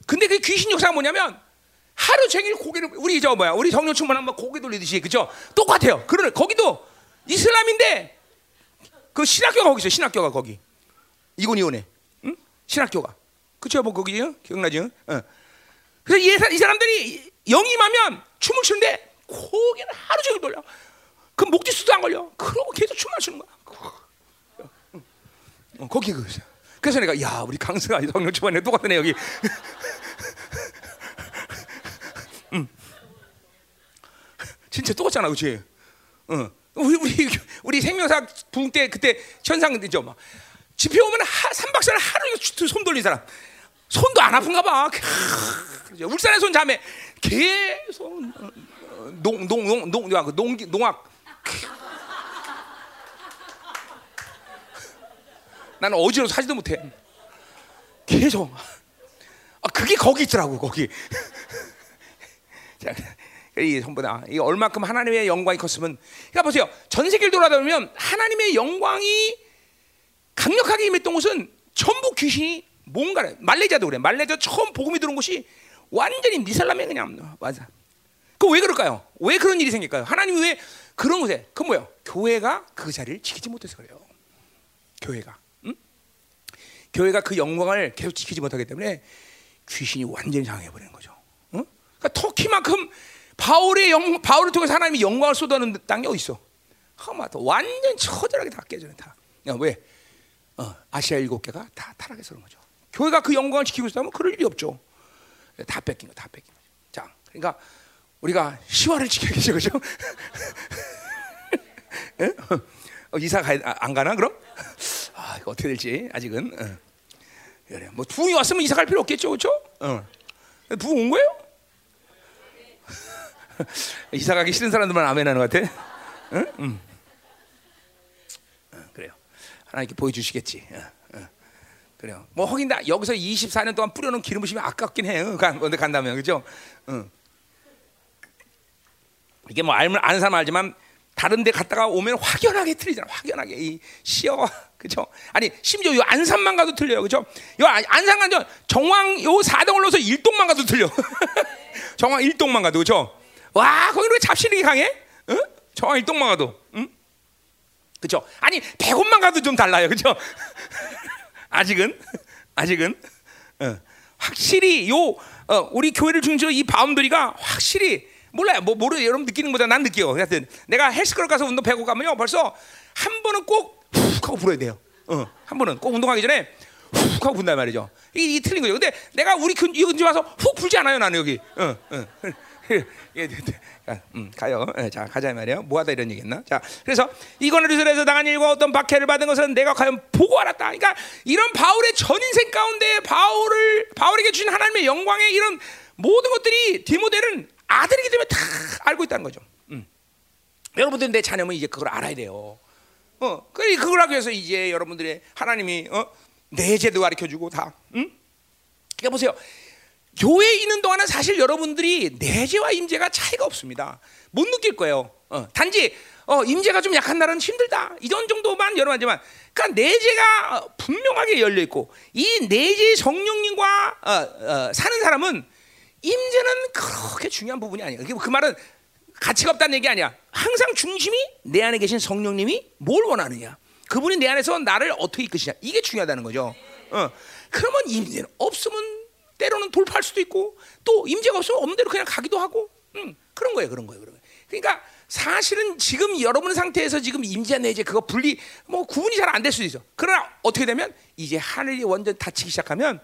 근데 그 귀신 역사가 뭐냐면 하루 종일 고개를 우리 저 뭐야 우리 정령 충만하면 고개 돌리듯이 그죠? 똑같아요. 그러네 거기도 이슬람인데 그 신학교가 거기 있어요. 신학교가 거기 이곤이온에 응? 신학교가 그쵸 뭐 거기 요 기억나죠? 어. 그래서 이, 사람들이 영임하면 춤을 추는데 고개를 하루 종일 돌려. 그 목뒤수도 안 걸려. 그러고 계속 춤을 추는 거야. 어, 거기 그 그래서 내가 야 우리 강수가 성령 초반에 똑같네 여기. 진짜 똑같잖아, 그렇지? 어. 우리 우리 우리 생명사 부흥 때 그때 현상 되죠, 막 집회 오면 하, 3박 4일 하루 손 돌린 사람 손도 안 아픈가 봐. 울산의 손 자매 계속 농농농농 농 농악 나는 어지러워 사지도 못해. 계속 아 그게 거기 있더라고 거기. 자, 이 전부 다. 이 얼마큼 하나님의 영광이 컸으면. 그러니까 보세요. 전 세계를 돌아다니면 하나님의 영광이 강력하게 임했던 곳은 전부 귀신이 뭔가를 말레이자도 그래. 말레이자 처음 복음이 들어온 곳이 완전히 미살람에 그냥 맞아. 그 왜 그럴까요? 왜 그런 일이 생길까요? 하나님이 왜 그런 곳에 그 뭐야? 교회가 그 자리를 지키지 못해서 그래요. 교회가. 응? 교회가 그 영광을 계속 지키지 못하기 때문에 귀신이 완전히 장해 버리는 거죠. 응? 그러니까 터키만큼 바울의 영 바울을 통해서 하나님이 영광을 쏟아는 땅이 어디 있어? 하마도 완전 처절하게 다 깨져요 다. 야, 왜? 어, 아시아 일곱 개가 다 타락해서 그런 거죠. 교회가 그 영광을 지키고 있다면 그럴 일이 없죠. 다 뺏긴 거, 다 뺏긴 거죠. 자, 그러니까 우리가 시화를 지켜야겠죠, 그죠? 예? 어, 이사 가, 아, 안 가나 그럼? 아, 이거 어떻게 될지 아직은. 어. 그래, 뭐 부흥이 왔으면 이사 갈 필요 없겠죠, 그렇죠? 어. 부흥 온 거예요? 이사 가기 싫은 사람들만 아멘하는 것 같아. 응? 음. 어, 그래요. 하나님께 보여주시겠지. 어, 어. 그래요. 뭐 하긴다. 여기서 24년 동안 뿌려놓은 기름 부심이 아깝긴 해요. 근데 간다면 그죠? 응. 이게 뭐 알면 아는 사람 알지만 다른 데 갔다가 오면 확연하게 틀리잖아. 확연하게 이 시어 그죠? 아니 심지어 요 안산만 가도 틀려요. 그죠? 요 안- 안산 가도 정왕 요 사동을 넣어서 일동만 가도 틀려. 정왕 일동만 가도 그죠? 와 거기는 왜 잡신력이 강해? 응? 정왕 일동만 가도 응? 그죠? 아니 백원만 가도 좀 달라요. 그죠? 아직은 아직은 어, 확실히 요 어, 우리 교회를 중심으로 이 바움들이가 확실히 몰라요. 뭐 모르 여러분 느끼는 거보다 난 느껴요. 하여튼 내가 헬스클럽 가서 운동 배고 가면요 벌써 한 번은 꼭 훅 하고 불어야 돼요. 어, 한 번은 꼭 운동하기 전에 훅 하고 분단 말이죠. 이게, 이게 틀린 거죠. 근데 내가 우리 근, 이 근처 와서 훅 불지 않아요. 나는 여기. 어, 어. 예, 음, 가요. 예, 자, 가자 이 말이에요. 뭐하다 이런 얘기했나? 자, 그래서 이거는 루스에서 당한 일과 어떤 박해를 받은 것은 내가 과연 보고 알았다. 그러니까 이런 바울의 전 인생 가운데 바울을 바울에게 주신 하나님의 영광의 이런 모든 것들이 디모데는 아들이기 때문에 다 알고 있다는 거죠. 음. 여러분들 내 자녀면 이제 그걸 알아야 돼요. 어, 그래 그걸 하기 위해서 이제 여러분들의 하나님이 어, 내 제도 가르쳐 주고 다. 응? 그러니까 보세요. 교회에 있는 동안은 사실 여러분들이 내재와 임재가 차이가 없습니다. 못 느낄 거예요. 어, 단지 어, 임재가 좀 약한 날은 힘들다. 이런 정도만 여러분 하지만 그러니까 내재가 어, 분명하게 열려 있고 이 내재 성령님과 어, 어, 사는 사람은 임재는 그렇게 중요한 부분이 아니에요. 그- 그 말은 가치가 없다는 얘기 아니야. 항상 중심이 내 안에 계신 성령님이 뭘 원하느냐. 그분이 내 안에서 나를 어떻게 이끄시냐. 이게 중요하다는 거죠. 어. 그러면 임재는 없으면 때로는 돌파할 수도 있고 또 임재가 없으면 없는 대로 그냥 가기도 하고 음, 그런 거예요. 그런 거예요. 그런 거예요. 그러니까 사실은 지금 여러분 상태에서 지금 임재 내재 그거 분리 뭐 구분이 잘 안 될 수도 있어. 그러나 어떻게 되면 이제 하늘이 완전 닫히기 시작하면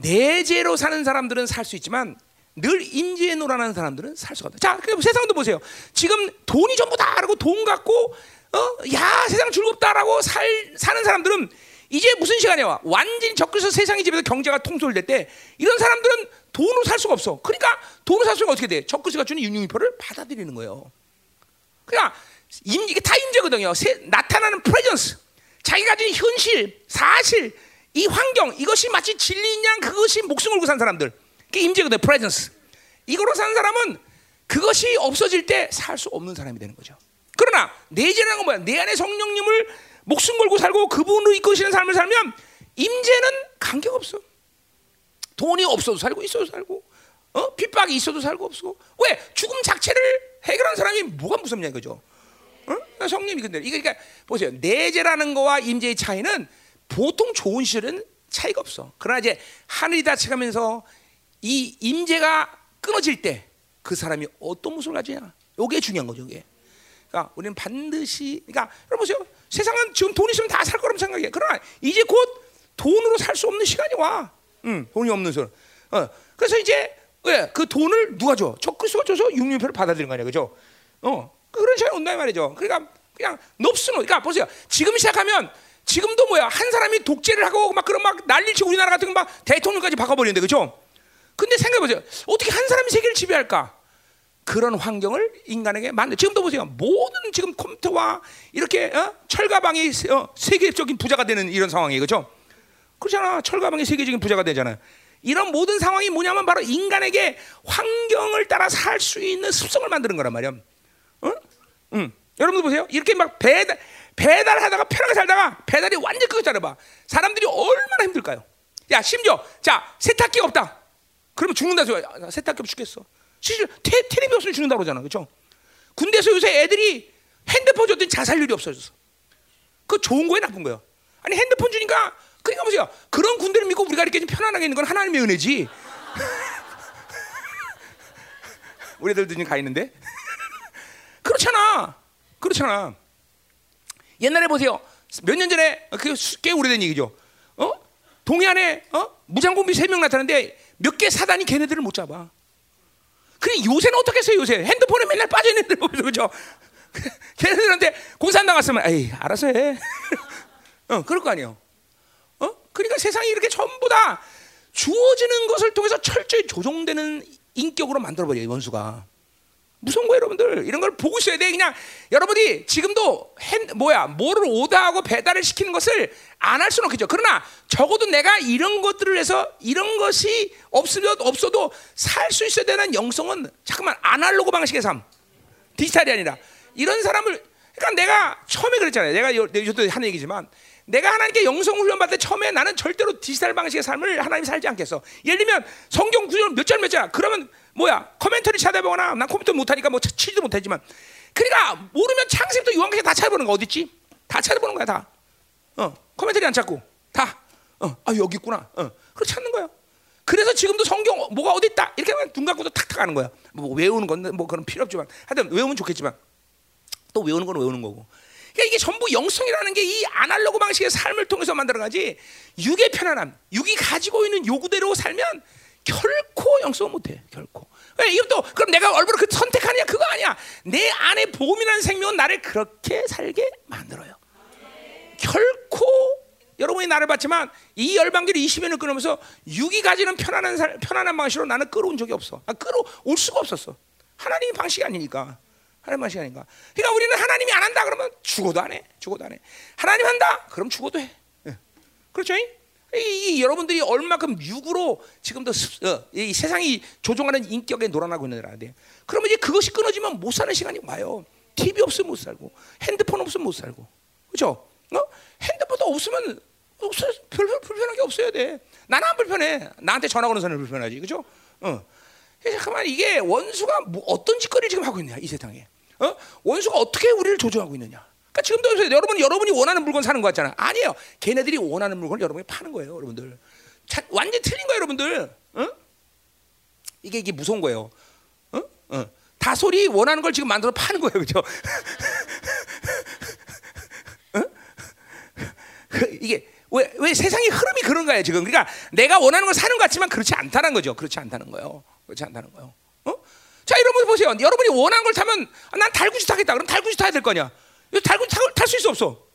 내재로 사는 사람들은 살 수 있지만 늘 임재에 놀아나는 사람들은 살 수가 없다. 자, 그 세상도 보세요. 지금 돈이 전부 다라고 돈 갖고 어, 야 세상 즐겁다라고 살 사는 사람들은 이제 무슨 시간이야? 와? 완전히 적그리스도 세상의 집에서 경제가 통솔될 때 이런 사람들은 돈으로 살 수가 없어. 그러니까 돈으로 살 수가 어떻게 돼? 적그리스도가 주는 윤융표를 받아들이는 거예요. 그러니까 임, 이게 다 임재거든요. 세, 나타나는 프레전스, 자기가 가진 현실, 사실, 이 환경 이것이 마치 진리인 양 그것이 목숨 걸고 산 사람들. 그게 임재거든요. 프레전스. 이거로 산 사람은 그것이 없어질 때 살 수 없는 사람이 되는 거죠. 그러나 내재라는 건 뭐야? 내 안에 성령님을 목숨 걸고 살고 그분으로 이끄시는 삶을 살면 임재는 관계가 없어. 돈이 없어도 살고 있어도 살고 어? 핍박이 있어도 살고 없고 왜 죽음 자체를 해결한 사람이 뭐가 무섭냐 이거죠. 어? 성령이 근데 이게 그러니까 보세요 내재라는 거와 임재의 차이는 보통 좋은 시절은 차이가 없어. 그러나 이제 하늘이 닫혀가면서 이 임재가 끊어질 때 그 사람이 어떤 모습을 가지냐. 이게 중요한 거죠. 이게. 그러니까 우리는 반드시 그러니까 여러분 보세요. 세상은 지금 돈 있으면 다 살 거라고 생각해. 그러나 이제 곧 돈으로 살 수 없는 시간이 와. 응, 돈이 없는 사람. 어, 그래서 이제 왜 그 돈을 누가 줘? 적그리스도가 줘서 육류표를 받아들이는 거 아니야, 그죠? 어, 그런 시간이 온다 말이죠. 그러니까 그냥 넙스노. 그러니까 보세요. 지금 시작하면 지금도 뭐야 한 사람이 독재를 하고 막 그런 막 난리치고 우리나라 같은 거막 대통령까지 바꿔버리는데 그죠? 근데 생각해보세요. 어떻게 한 사람이 세계를 지배할까? 그런 환경을 인간에게 만들. 지금도 보세요. 모든 지금 컴퓨터와 이렇게 어? 철가방이 어? 세계적인 부자가 되는 이런 상황이에요, 그렇죠? 그렇잖아. 철가방이 세계적인 부자가 되잖아요. 이런 모든 상황이 뭐냐면 바로 인간에게 환경을 따라 살 수 있는 습성을 만드는 거란 말이야. 응? 응. 여러분들 보세요. 이렇게 막 배달 배달하다가 편하게 살다가 배달이 완전 그거 잘해봐. 사람들이 얼마나 힘들까요? 야 심지어 자 세탁기가 없다. 그러면 죽는다 소야. 세탁기 없 죽겠어. 실제 테, 텔레비 없으면 죽는다 그러잖아. 그렇죠? 군대에서 요새 애들이 핸드폰 줬더니 자살률이 없어졌어. 그 좋은 거야 나쁜 거야? 아니 핸드폰 주니까 그러니까 보세요. 그런 군대를 믿고 우리가 이렇게 좀 편안하게 있는 건 하나님의 은혜지. 우리 애들도 지금 가 있는데 그렇잖아. 그렇잖아. 옛날에 보세요. 몇 년 전에 그꽤 오래된 얘기죠. 어? 동해안에 어? 무장공비 세 명 나타났는데 몇 개 사단이 걔네들을 못 잡아. 그래 요새는 어떻게 했어요 요새 핸드폰에 맨날 빠져 있는 애들 보면서 그죠? 걔네들한테 공산 나갔으면 에이 알아서 해. 어 그럴 거 아니에요. 어? 그러니까 세상이 이렇게 전부 다 주어지는 것을 통해서 철저히 조종되는 인격으로 만들어 버려요 원수가. 무서운 거예요, 여러분들. 이런 걸 보고 있어야 돼. 그냥 여러분이 지금도 핸, 뭐야, 뭐를 오다하고 배달을 시키는 것을 안 할 수는 없겠죠. 그러나 적어도 내가 이런 것들을 해서 이런 것이 없으면 없어도 살 수 있어야 되는 영성은 잠깐만 아날로그 방식의 삶, 디지털이 아니라 이런 사람을 그러니까 내가 처음에 그랬잖아요. 내가 요즘도 하는 얘기지만 내가 하나님께 영성 훈련 받을 때 처음에 나는 절대로 디지털 방식의 삶을 하나님 살지 않겠어. 예를 들면 성경 구절 몇 절 몇 절. 그러면 뭐야 커멘터리 찾아보거나 난 컴퓨터 못하니까 뭐 치지도 못하지만 그러니까 모르면 창세부터 요한까지 다 찾아보는 거 어딨지? 다 찾아보는 거야 다. 어 커멘터리 안 찾고 다. 어아 여기 있구나. 어 그걸 찾는 거야. 그래서 지금도 성경 뭐가 어디 있다 이렇게 하면 눈 감고도 탁탁 하는 거야. 뭐 외우는 건뭐 그런 필요 없지만 하여튼 외우면 좋겠지만 또 외우는 건 외우는 거고. 그러니까 이게 전부 영성이라는 게 이 아날로그 방식의 삶을 통해서 만들어가지 육의 편안함, 육이 가지고 있는 요구대로 살면 결코 영성 못해 결코. 이것도 그럼 내가 얼마나 그 선택하느냐 그거 아니야. 내 안에 복음이라는 생명은 나를 그렇게 살게 만들어요. 결코 여러분이 나를 봤지만 이 열방기를 20년을 끊으면서 육이 가지는 편안한 살, 편안한 방식으로 나는 끌어온 적이 없어. 아, 끌어올 수가 없었어. 하나님의 방식이 아니니까. 하나님 방식이 아니니까. 그러니까 우리는 하나님이 안 한다 그러면 죽어도 안 해. 죽어도 안 해. 하나님 한다? 그럼 죽어도 해. 예. 그렇죠? 이, 이, 여러분들이 얼마큼 육으로 지금도 어, 이 세상이 조종하는 인격에 놀아나고 있는 데라는데 그러면 이제 그것이 끊어지면 못 사는 시간이 와요. TV 없으면 못 살고 핸드폰 없으면 못 살고 그렇죠? 어? 핸드폰도 없으면 없어 별 불편한 게 없어야 돼. 나는 안 불편해. 나한테 전화 오는 사람은 불편하지, 그렇죠? 어. 잠깐만 이게 원수가 뭐 어떤 짓거리를 지금 하고 있냐 이 세상에. 어? 원수가 어떻게 우리를 조종하고 있느냐? 그러니까 지금도 여러분 여러분이 원하는 물건 사는 거 같잖아. 아니에요. 걔네들이 원하는 물건을 여러분이 파는 거예요, 여러분들. 자, 완전 틀린 거예요, 여러분들. 어? 이게 이게 무서운 거예요. 어? 어. 다솔이 원하는 걸 지금 만들어 파는 거예요, 그렇죠? 어? 그 이게 왜, 왜 세상의 흐름이 그런 거예요 지금. 그러니까 내가 원하는 걸 사는 것 같지만 그렇지 않다는 거죠. 그렇지 않다는 거예요. 그렇지 않다는 거예요. 어? 자 여러분 보세요. 여러분이 원하는 걸 타면 아, 난 달구지 타겠다. 그럼 달구지 타야 될 거냐? 달구지 탈수 있어 없어?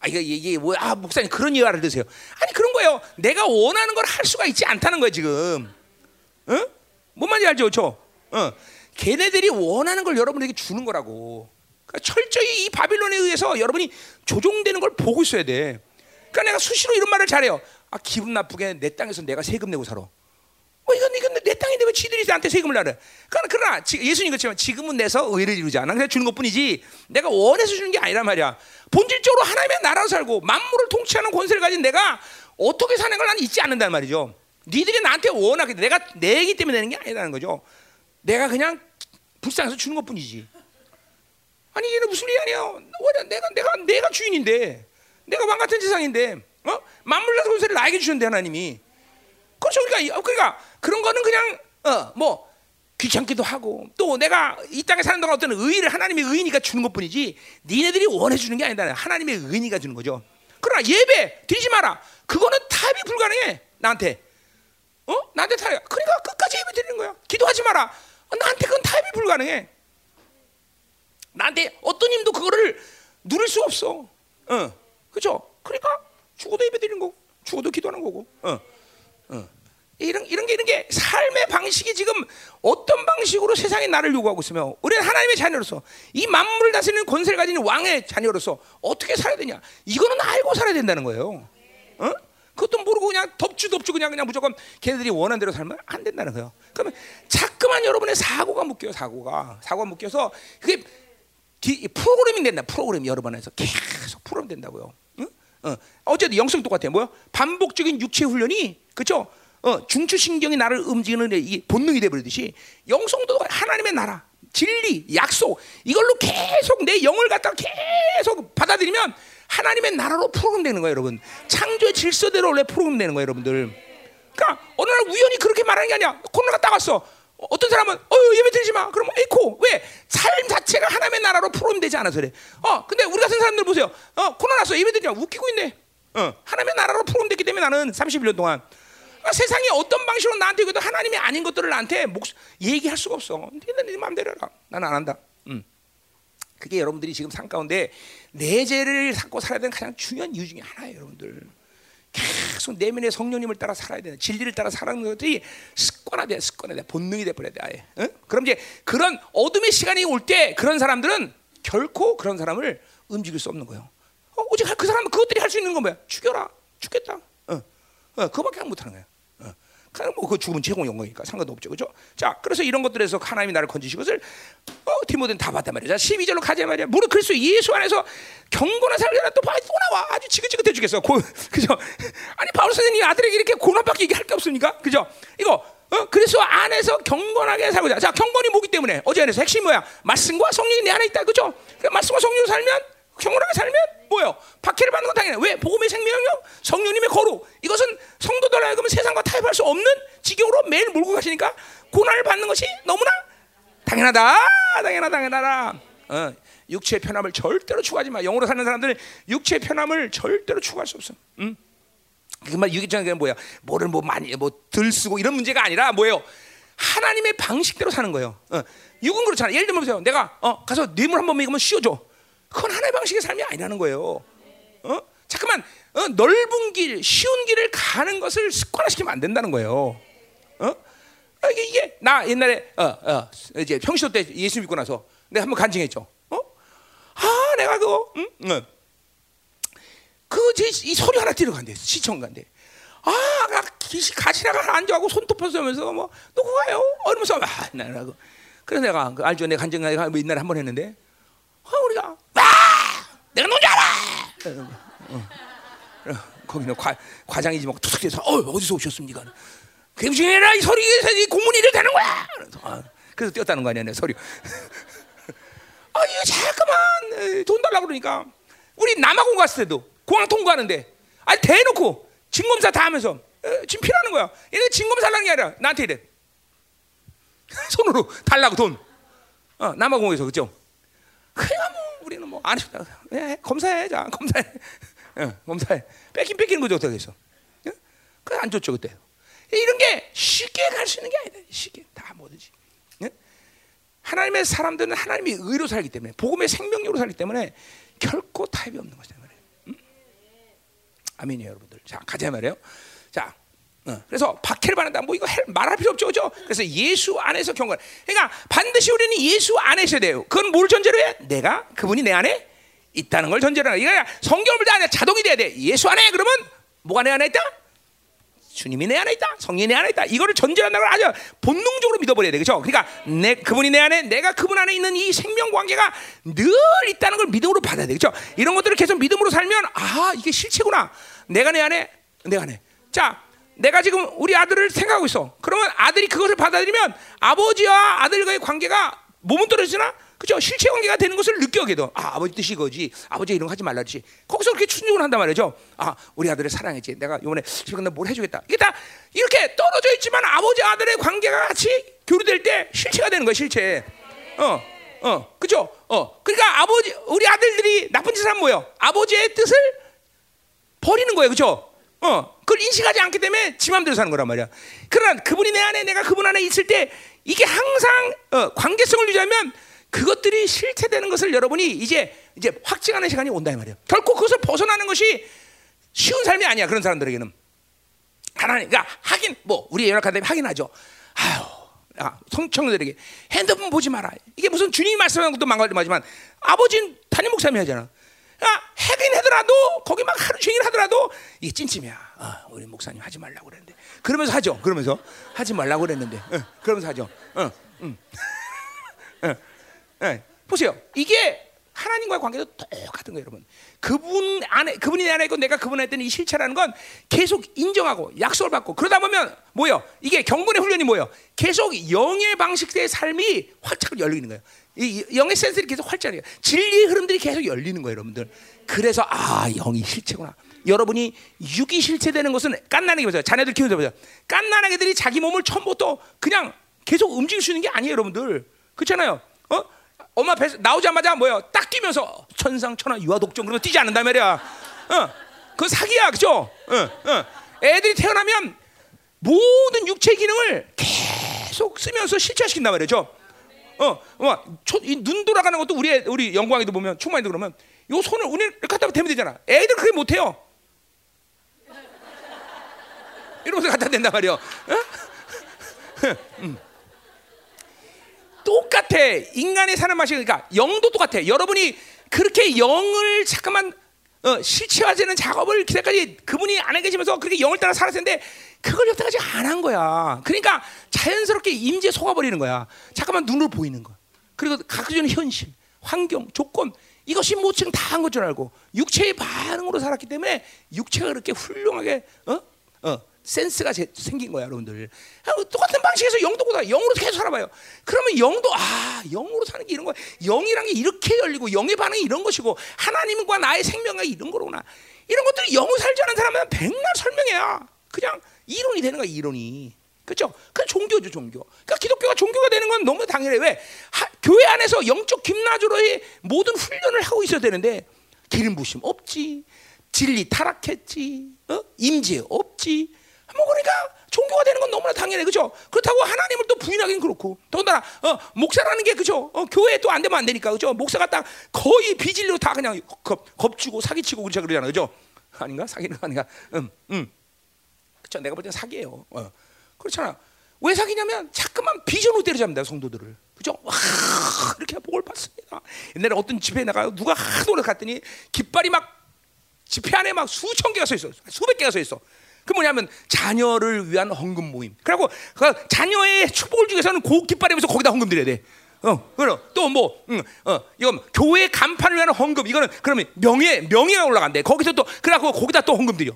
아 이게 이게 뭐야? 아, 목사님 그런 이해를 드세요. 아니 그런 거예요. 내가 원하는 걸 할 수가 있지 않다는 거예요 지금. 어? 뭔 말인지 알죠, 저? 어. 걔네들이 원하는 걸 여러분에게 주는 거라고. 그러니까 철저히 이 바빌론에 의해서 여러분이 조종되는 걸 보고 있어야 돼. 그러니까 내가 수시로 이런 말을 잘해요. 아 기분 나쁘게 내 땅에서 내가 세금 내고 살아. 뭐 이건 이건 내 땅인데 왜 지들이 나한테 세금을 내래? 그러나 그러나 예수님 그렇지만 지금은 내서 의를 이루지 않아. 그냥 주는 것뿐이지. 내가 원해서 주는 게 아니란 말이야. 본질적으로 하나님의 나라로 살고 만물을 통치하는 권세를 가진 내가 어떻게 사는 걸 나는 잊지 않는단 말이죠. 니들이 나한테 원하게 내가 내기 때문에 내는 게 아니라는 거죠. 내가 그냥 불쌍해서 주는 것뿐이지. 아니 이게 무슨 일이 아니야? 내가 내가 내가 주인인데. 내가 왕 같은 세상인데, 어? 만물과 권세를 나에게 주셨는데 하나님이. 그렇죠. 그러니까, 그러니까 그런 거는 그냥 어, 뭐 귀찮기도 하고 또 내가 이 땅에 사는 동안 어떤 의의를 하나님의 의니까 주는 것뿐이지 니네들이 원해 주는 게 아니다. 하나님의 의니가 주는 거죠. 그러나 예배 드리지 마라. 그거는 타협이 불가능해 나한테. 어? 나한테 타협. 그러니까 끝까지 예배 드리는 거야. 기도하지 마라. 어, 나한테 그건 타협이 불가능해. 나한테 어떤 힘도 그거를 누릴 수 없어. 어. 그죠? 그러니까 죽어도 예배 드리는 거고, 죽어도 기도하는 거고. 어, 어. 이런 이런 게 이런 게 삶의 방식이 지금 어떤 방식으로 세상에 나를 요구하고 있으며 우리는 하나님의 자녀로서 이 만물을 다스리는 권세를 가진 왕의 자녀로서 어떻게 살아야 되냐? 이거는 알고 살아야 된다는 거예요. 어? 그것도 모르고 그냥 덮주 덮주 그냥 그냥 무조건 걔네들이 원하는 대로 살면 안 된다는 거예요. 그러면 자꾸만 여러분의 사고가 묶여요. 사고가 사고가 묶여서 그게 프로그래밍 된다. 프로그램 여러 번 해서 계속 프로그램 된다고요. 어. 어쨌든 영성 똑같아요. 뭐요? 반복적인 육체 훈련이 그렇죠? 어, 중추신경이 나를 움직이는 이 본능이 되버리듯이 영성도 하나님의 나라, 진리, 약속 이걸로 계속 내 영을 갖다가 계속 받아들이면 하나님의 나라로 프로그램되는 거예요, 여러분. 창조의 질서대로 원래 프로그램되는 거예요, 여러분들. 그러니까 어느 날 우연히 그렇게 말하는 게 아니야. 코로나가 딱 왔어. 어떤 사람은 어 예배 드리지 마. 그럼 에코 왜? 삶 자체가 하나님의 나라로 프로그램되지 않아서 그래. 어 근데 우리 같은 사람들 보세요. 어 코로나 왔어 예배 드리지 마. 웃기고 있네. 어 하나님의 나라로 프로그램됐기 때문에 나는 31년 동안 세상이 어떤 방식으로 나한테 그래도 하나님이 아닌 것들을 나한테 목 얘기할 수가 없어. 너네 네 마음대로 해라. 나는 안 한다. 음. 그게 여러분들이 지금 삶 가운데 내 죄를 갖고 살아야 되는 가장 중요한 이유 중에 하나예요, 여러분들. 계속 내면의 성령님을 따라 살아야 되는 진리를 따라 살아가는 것들이 습관화돼 습관화돼 본능이 돼버려야 돼 아예. 응? 그럼 이제 그런 어둠의 시간이 올 때 그런 사람들은 결코 그런 사람을 움직일 수 없는 거예요. 어, 오직 그 사람은 그것들이 할 수 있는 건 뭐야? 죽여라, 죽겠다. 어, 어, 그거밖에 못하는 거야. 뭐그 죽음은 제공 영광이니까 상관도 없죠, 그죠? 자, 그래서 이런 것들에서 하나님이 나를 건지신 것을 어, 디모데는 다 봤단 말이야. 자, 12절로 가자 말이야. 무릇 그리스도 예수 안에서 경건한 삶을 또, 또 나와. 아주 지긋지긋해 주겠어. 고, 그죠? 아니 바울 선생님 아들에게 이렇게 고난밖에 얘기할 게 없습니까? 그죠? 이거 어? 그래서 안에서 경건하게 살고자. 자, 경건이 뭐기 때문에 어제 안에서 핵심이 뭐야? 말씀과 성령이 내 안에 있다, 그죠? 그 말씀과 성령으로 살면 경건하게 살면 뭐요? 박해를 받는 건 당연해. 왜? 복음의 생명력, 성령님의 거룩. 이것은 성도들 하여금 세상과 타협할 수 없는 지경으로 매일 몰고 가시니까 고난을 받는 것이 너무나 당연하다. 당연하다. 당연하다. 어, 육체의 편함을 절대로 추구하지 마. 영으로 사는 사람들은 육체의 편함을 절대로 추구할 수 없어. 응? 그말 유기적인 뭐야? 뭐를 뭐 많이 뭐 들 쓰고 이런 문제가 아니라 뭐예요? 하나님의 방식대로 사는 거예요. 어. 육은 그렇잖아. 예를 들면 보세요. 내가 어, 가서 뇌물 한 번 먹으면 씌워줘. 그건 하나의 방식의 삶이 아니라는 거예요. 어? 잠깐만 어? 넓은 길, 쉬운 길을 가는 것을 습관화시키면 안 된다는 거예요. 어? 아, 이게, 이게, 나 옛날에 어, 어, 이제 평시도 때 예수 믿고 나서 내가 한번 간증했죠. 어? 아, 내가 그거, 응? 응. 그이 소리 하나 들어간대 시청 간대. 아, 기시 가시나가 앉아고 손톱 벗으면서 뭐 누구 가요? 얼마서 아, 나라고. 그래서 내가 그 알죠, 내가 간증 내가 뭐 옛날에 한 번 했는데, 아, 우리가 내가 누군지 알아. 어, 어. 거기는 과, 과장이지 막 툭툭해서 어 어디서 오셨습니까? 굉장히라 이 소리에서 이 공문이 이래 되는 거야. 그래서, 아, 그래서 뛰었다는 거 아니야 내 소리. 아 이거 잠깐만 돈 달라 그러니까 우리 남아공 갔을 때도 공항 통과하는데 아 대놓고 진검사 다 하면서 에, 지금 필요하는 거야. 얘네 진검사 하는 게 아니라 나한테 이래 손으로 달라고 돈. 어, 남아공에서 그죠? 그냥 뭐 우리는 뭐 아니 예, 검사해 자 검사해 어, 몸살 뺏긴 뺏기는 거죠 어떻게 해서? 어? 그안 좋죠 그때. 이런 게 쉽게 갈 수 있는 게 아니다. 쉽게 다 뭐든지. 어? 하나님의 사람들은 하나님이 의로 살기 때문에 복음의 생명력으로 살기 때문에 결코 타협이 없는 것이다 말이에요. 음? 아멘이요 여러분들. 자 가자 말이에요. 자. 어, 그래서 박해를 받는다. 뭐 이거 해, 말할 필요 없죠, 그죠? 그래서 예수 안에서 경건. 그러니까 반드시 우리는 예수 안에 있어야 돼요. 그건 뭘 전제로 해? 내가 그분이 내 안에 있다는 걸 전제로 해. 이거 성경을 다 자동이 돼야 돼. 예수 안에 그러면 뭐가 내 안에 있다? 주님이 내 안에 있다. 성령이 내 안에 있다. 이거를 전제한다는 걸 아주 본능적으로 믿어버려야 돼. 그죠? 그러니까 내, 그분이 내 안에, 내가 그분 안에 있는 이 생명 관계가 늘 있다는 걸 믿음으로 받아야 돼. 그죠? 이런 것들을 계속 믿음으로 살면, 아, 이게 실체구나. 내가 내 안에, 내가 안에. 자, 내가 지금 우리 아들을 생각하고 있어. 그러면 아들이 그것을 받아들이면 아버지와 아들과의 관계가 몸은 떨어지나 그죠? 실체 관계가 되는 것을 느껴게 돼. 아, 아버지 뜻이 거지. 아버지 이런 거 하지 말라지. 거기서 그렇게 충족을 한단 말이죠. 아, 우리 아들을 사랑했지. 내가 이번에 집에 간다 뭘 해주겠다. 이게 다 이렇게 떨어져 있지만 아버지 아들의 관계가 같이 교류될 때 실체가 되는 거야, 실체. 어, 어, 그죠? 어, 그러니까 아버지, 우리 아들들이 나쁜 짓을 하면 뭐요? 아버지의 뜻을 버리는 거예요, 그죠? 어, 그걸 인식하지 않기 때문에 지 맘대로 사는 거란 말이야. 그러나 그분이 내 안에, 내가 그분 안에 있을 때 이게 항상 어, 관계성을 유지하면 그것들이 실체되는 것을 여러분이 이제 이제 확증하는 시간이 온다 이 말이에요. 결코 그것을 벗어나는 것이 쉬운 삶이 아니야 그런 사람들에게는. 하나님, 그러니까 하긴 뭐 우리 연락하는 하긴 하죠. 아유, 아, 성청들에게 핸드폰 보지 마라. 이게 무슨 주님이 말씀하는 것도 망가지만 아버지는 담임 목사님이 하잖아. 그러니까 하긴 하더라도 거기 막 하루 종일 하더라도 이게 찐찜이야. 아, 우리 목사님 하지 말라고 그랬는데. 그러면서 하죠. 그러면서 하지 말라고 그랬는데. 응, 그러면서 하죠. 응, 응. 응. 네. 보세요. 이게 하나님과의 관계도 똑같은 거예요, 여러분. 그분 안에 그분이 내 안에 있고 내가 그분 안에 있던 이 실체라는 건 계속 인정하고 약속을 받고 그러다 보면 뭐요? 이게 경건의 훈련이 뭐요? 계속 영의 방식의 삶이 활짝 열리는 거예요. 이 영의 센스들이 계속 활짝해요. 진리의 흐름들이 계속 열리는 거예요, 여러분들. 그래서 아 영이 실체구나. 여러분이 육이 실체되는 것은 깐난하게 보세요. 자녀들 키우면서 보세요. 깐난하게들이 자기 몸을 처음부터 그냥 계속 움직일 수 있는 게 아니에요, 여러분들. 그렇잖아요. 어? 엄마 배 나오자마자 뭐야? 딱 뛰면서 천상 천하 유아 독종 그러면 뛰지 않는다 말이야. 어, 그 사기야, 그죠? 어, 어. 애들이 태어나면 모든 육체 기능을 계속 쓰면서 실체시킨단 말이죠. 어, 어, 눈 돌아가는 것도 우리 우리 영광에도 보면 충만이도 그러면 요 손을 우리 갖다 대면 되잖아. 애들 그게 못 해요. 이러면서 갖다 댄단 말이야. 어? 음. 똑같아. 인간의 사는 맛이 그러니까 영도 똑같아. 여러분이 그렇게 영을 잠깐만 어, 실체화되는 작업을 기대까지 그분이 안에 계시면서 그렇게 영을 따라 살았는데 그걸 여태까지 안 한 거야. 그러니까 자연스럽게 임재 속아버리는 거야. 잠깐만 눈으로 보이는 거. 그리고 각종 현실, 환경, 조건 이것이 모든 다한 것 줄 알고 육체의 반응으로 살았기 때문에 육체가 그렇게 훌륭하게 어? 어, 센스가 제, 생긴 거야, 여러분들. 똑같은 방식에서 영도 보다 영으로 계속 살아봐요. 그러면 영도 아 영으로 사는 게 이런 거야. 영이란 게 이렇게 열리고 영의 반응이 이런 것이고 하나님과 나의 생명이 이런 거구나. 이런 것들이 영을 살지 않은 사람은 백날 설명해야 그냥 이론이 되는 거야, 이론이. 그렇죠? 그 종교죠, 종교. 그러니까 기독교가 종교가 되는 건 너무 당연해. 왜? 하, 교회 안에서 영적 김나주로의 모든 훈련을 하고 있어야 되는데 기름 부심 없지. 진리 타락했지. 어? 임재 없지. 뭐 그러니까 종교가 되는 건 너무나 당연해, 그죠? 그렇다고 하나님을 또 부인하기는 그렇고, 더군다나 어, 목사라는 게 그죠? 어, 교회 또 안 되면 안 되니까, 그죠? 목사가 딱 거의 비질로 다 그냥 겁, 겁주고 사기치고 그러자 그러잖아, 그죠? 아닌가? 사기는 아닌가? 음, 음. 그렇죠? 내가 볼 땐 사기예요. 어. 그렇잖아. 왜 사기냐면 자꾸만 비전으로 때려잡는다 성도들을, 그죠? 와, 이렇게 복을 받습니다. 옛날에 어떤 집에 나가요, 누가 하도 갔더니 깃발이 막 집회 안에 막 수천 개가 서 있어, 수백 개가 서 있어. 그 뭐냐면 자녀를 위한 헌금 모임. 그리고 그 자녀의 축복을 주기 위해서는 고 깃발이면서 거기다 헌금 드려야 돼. 어, 그럼 또뭐 응, 어, 이건 교회 간판을 위한 헌금. 이거는 그러면 명예 명예가 올라간대. 거기서 또 그래갖고 거기다 또 헌금 드려.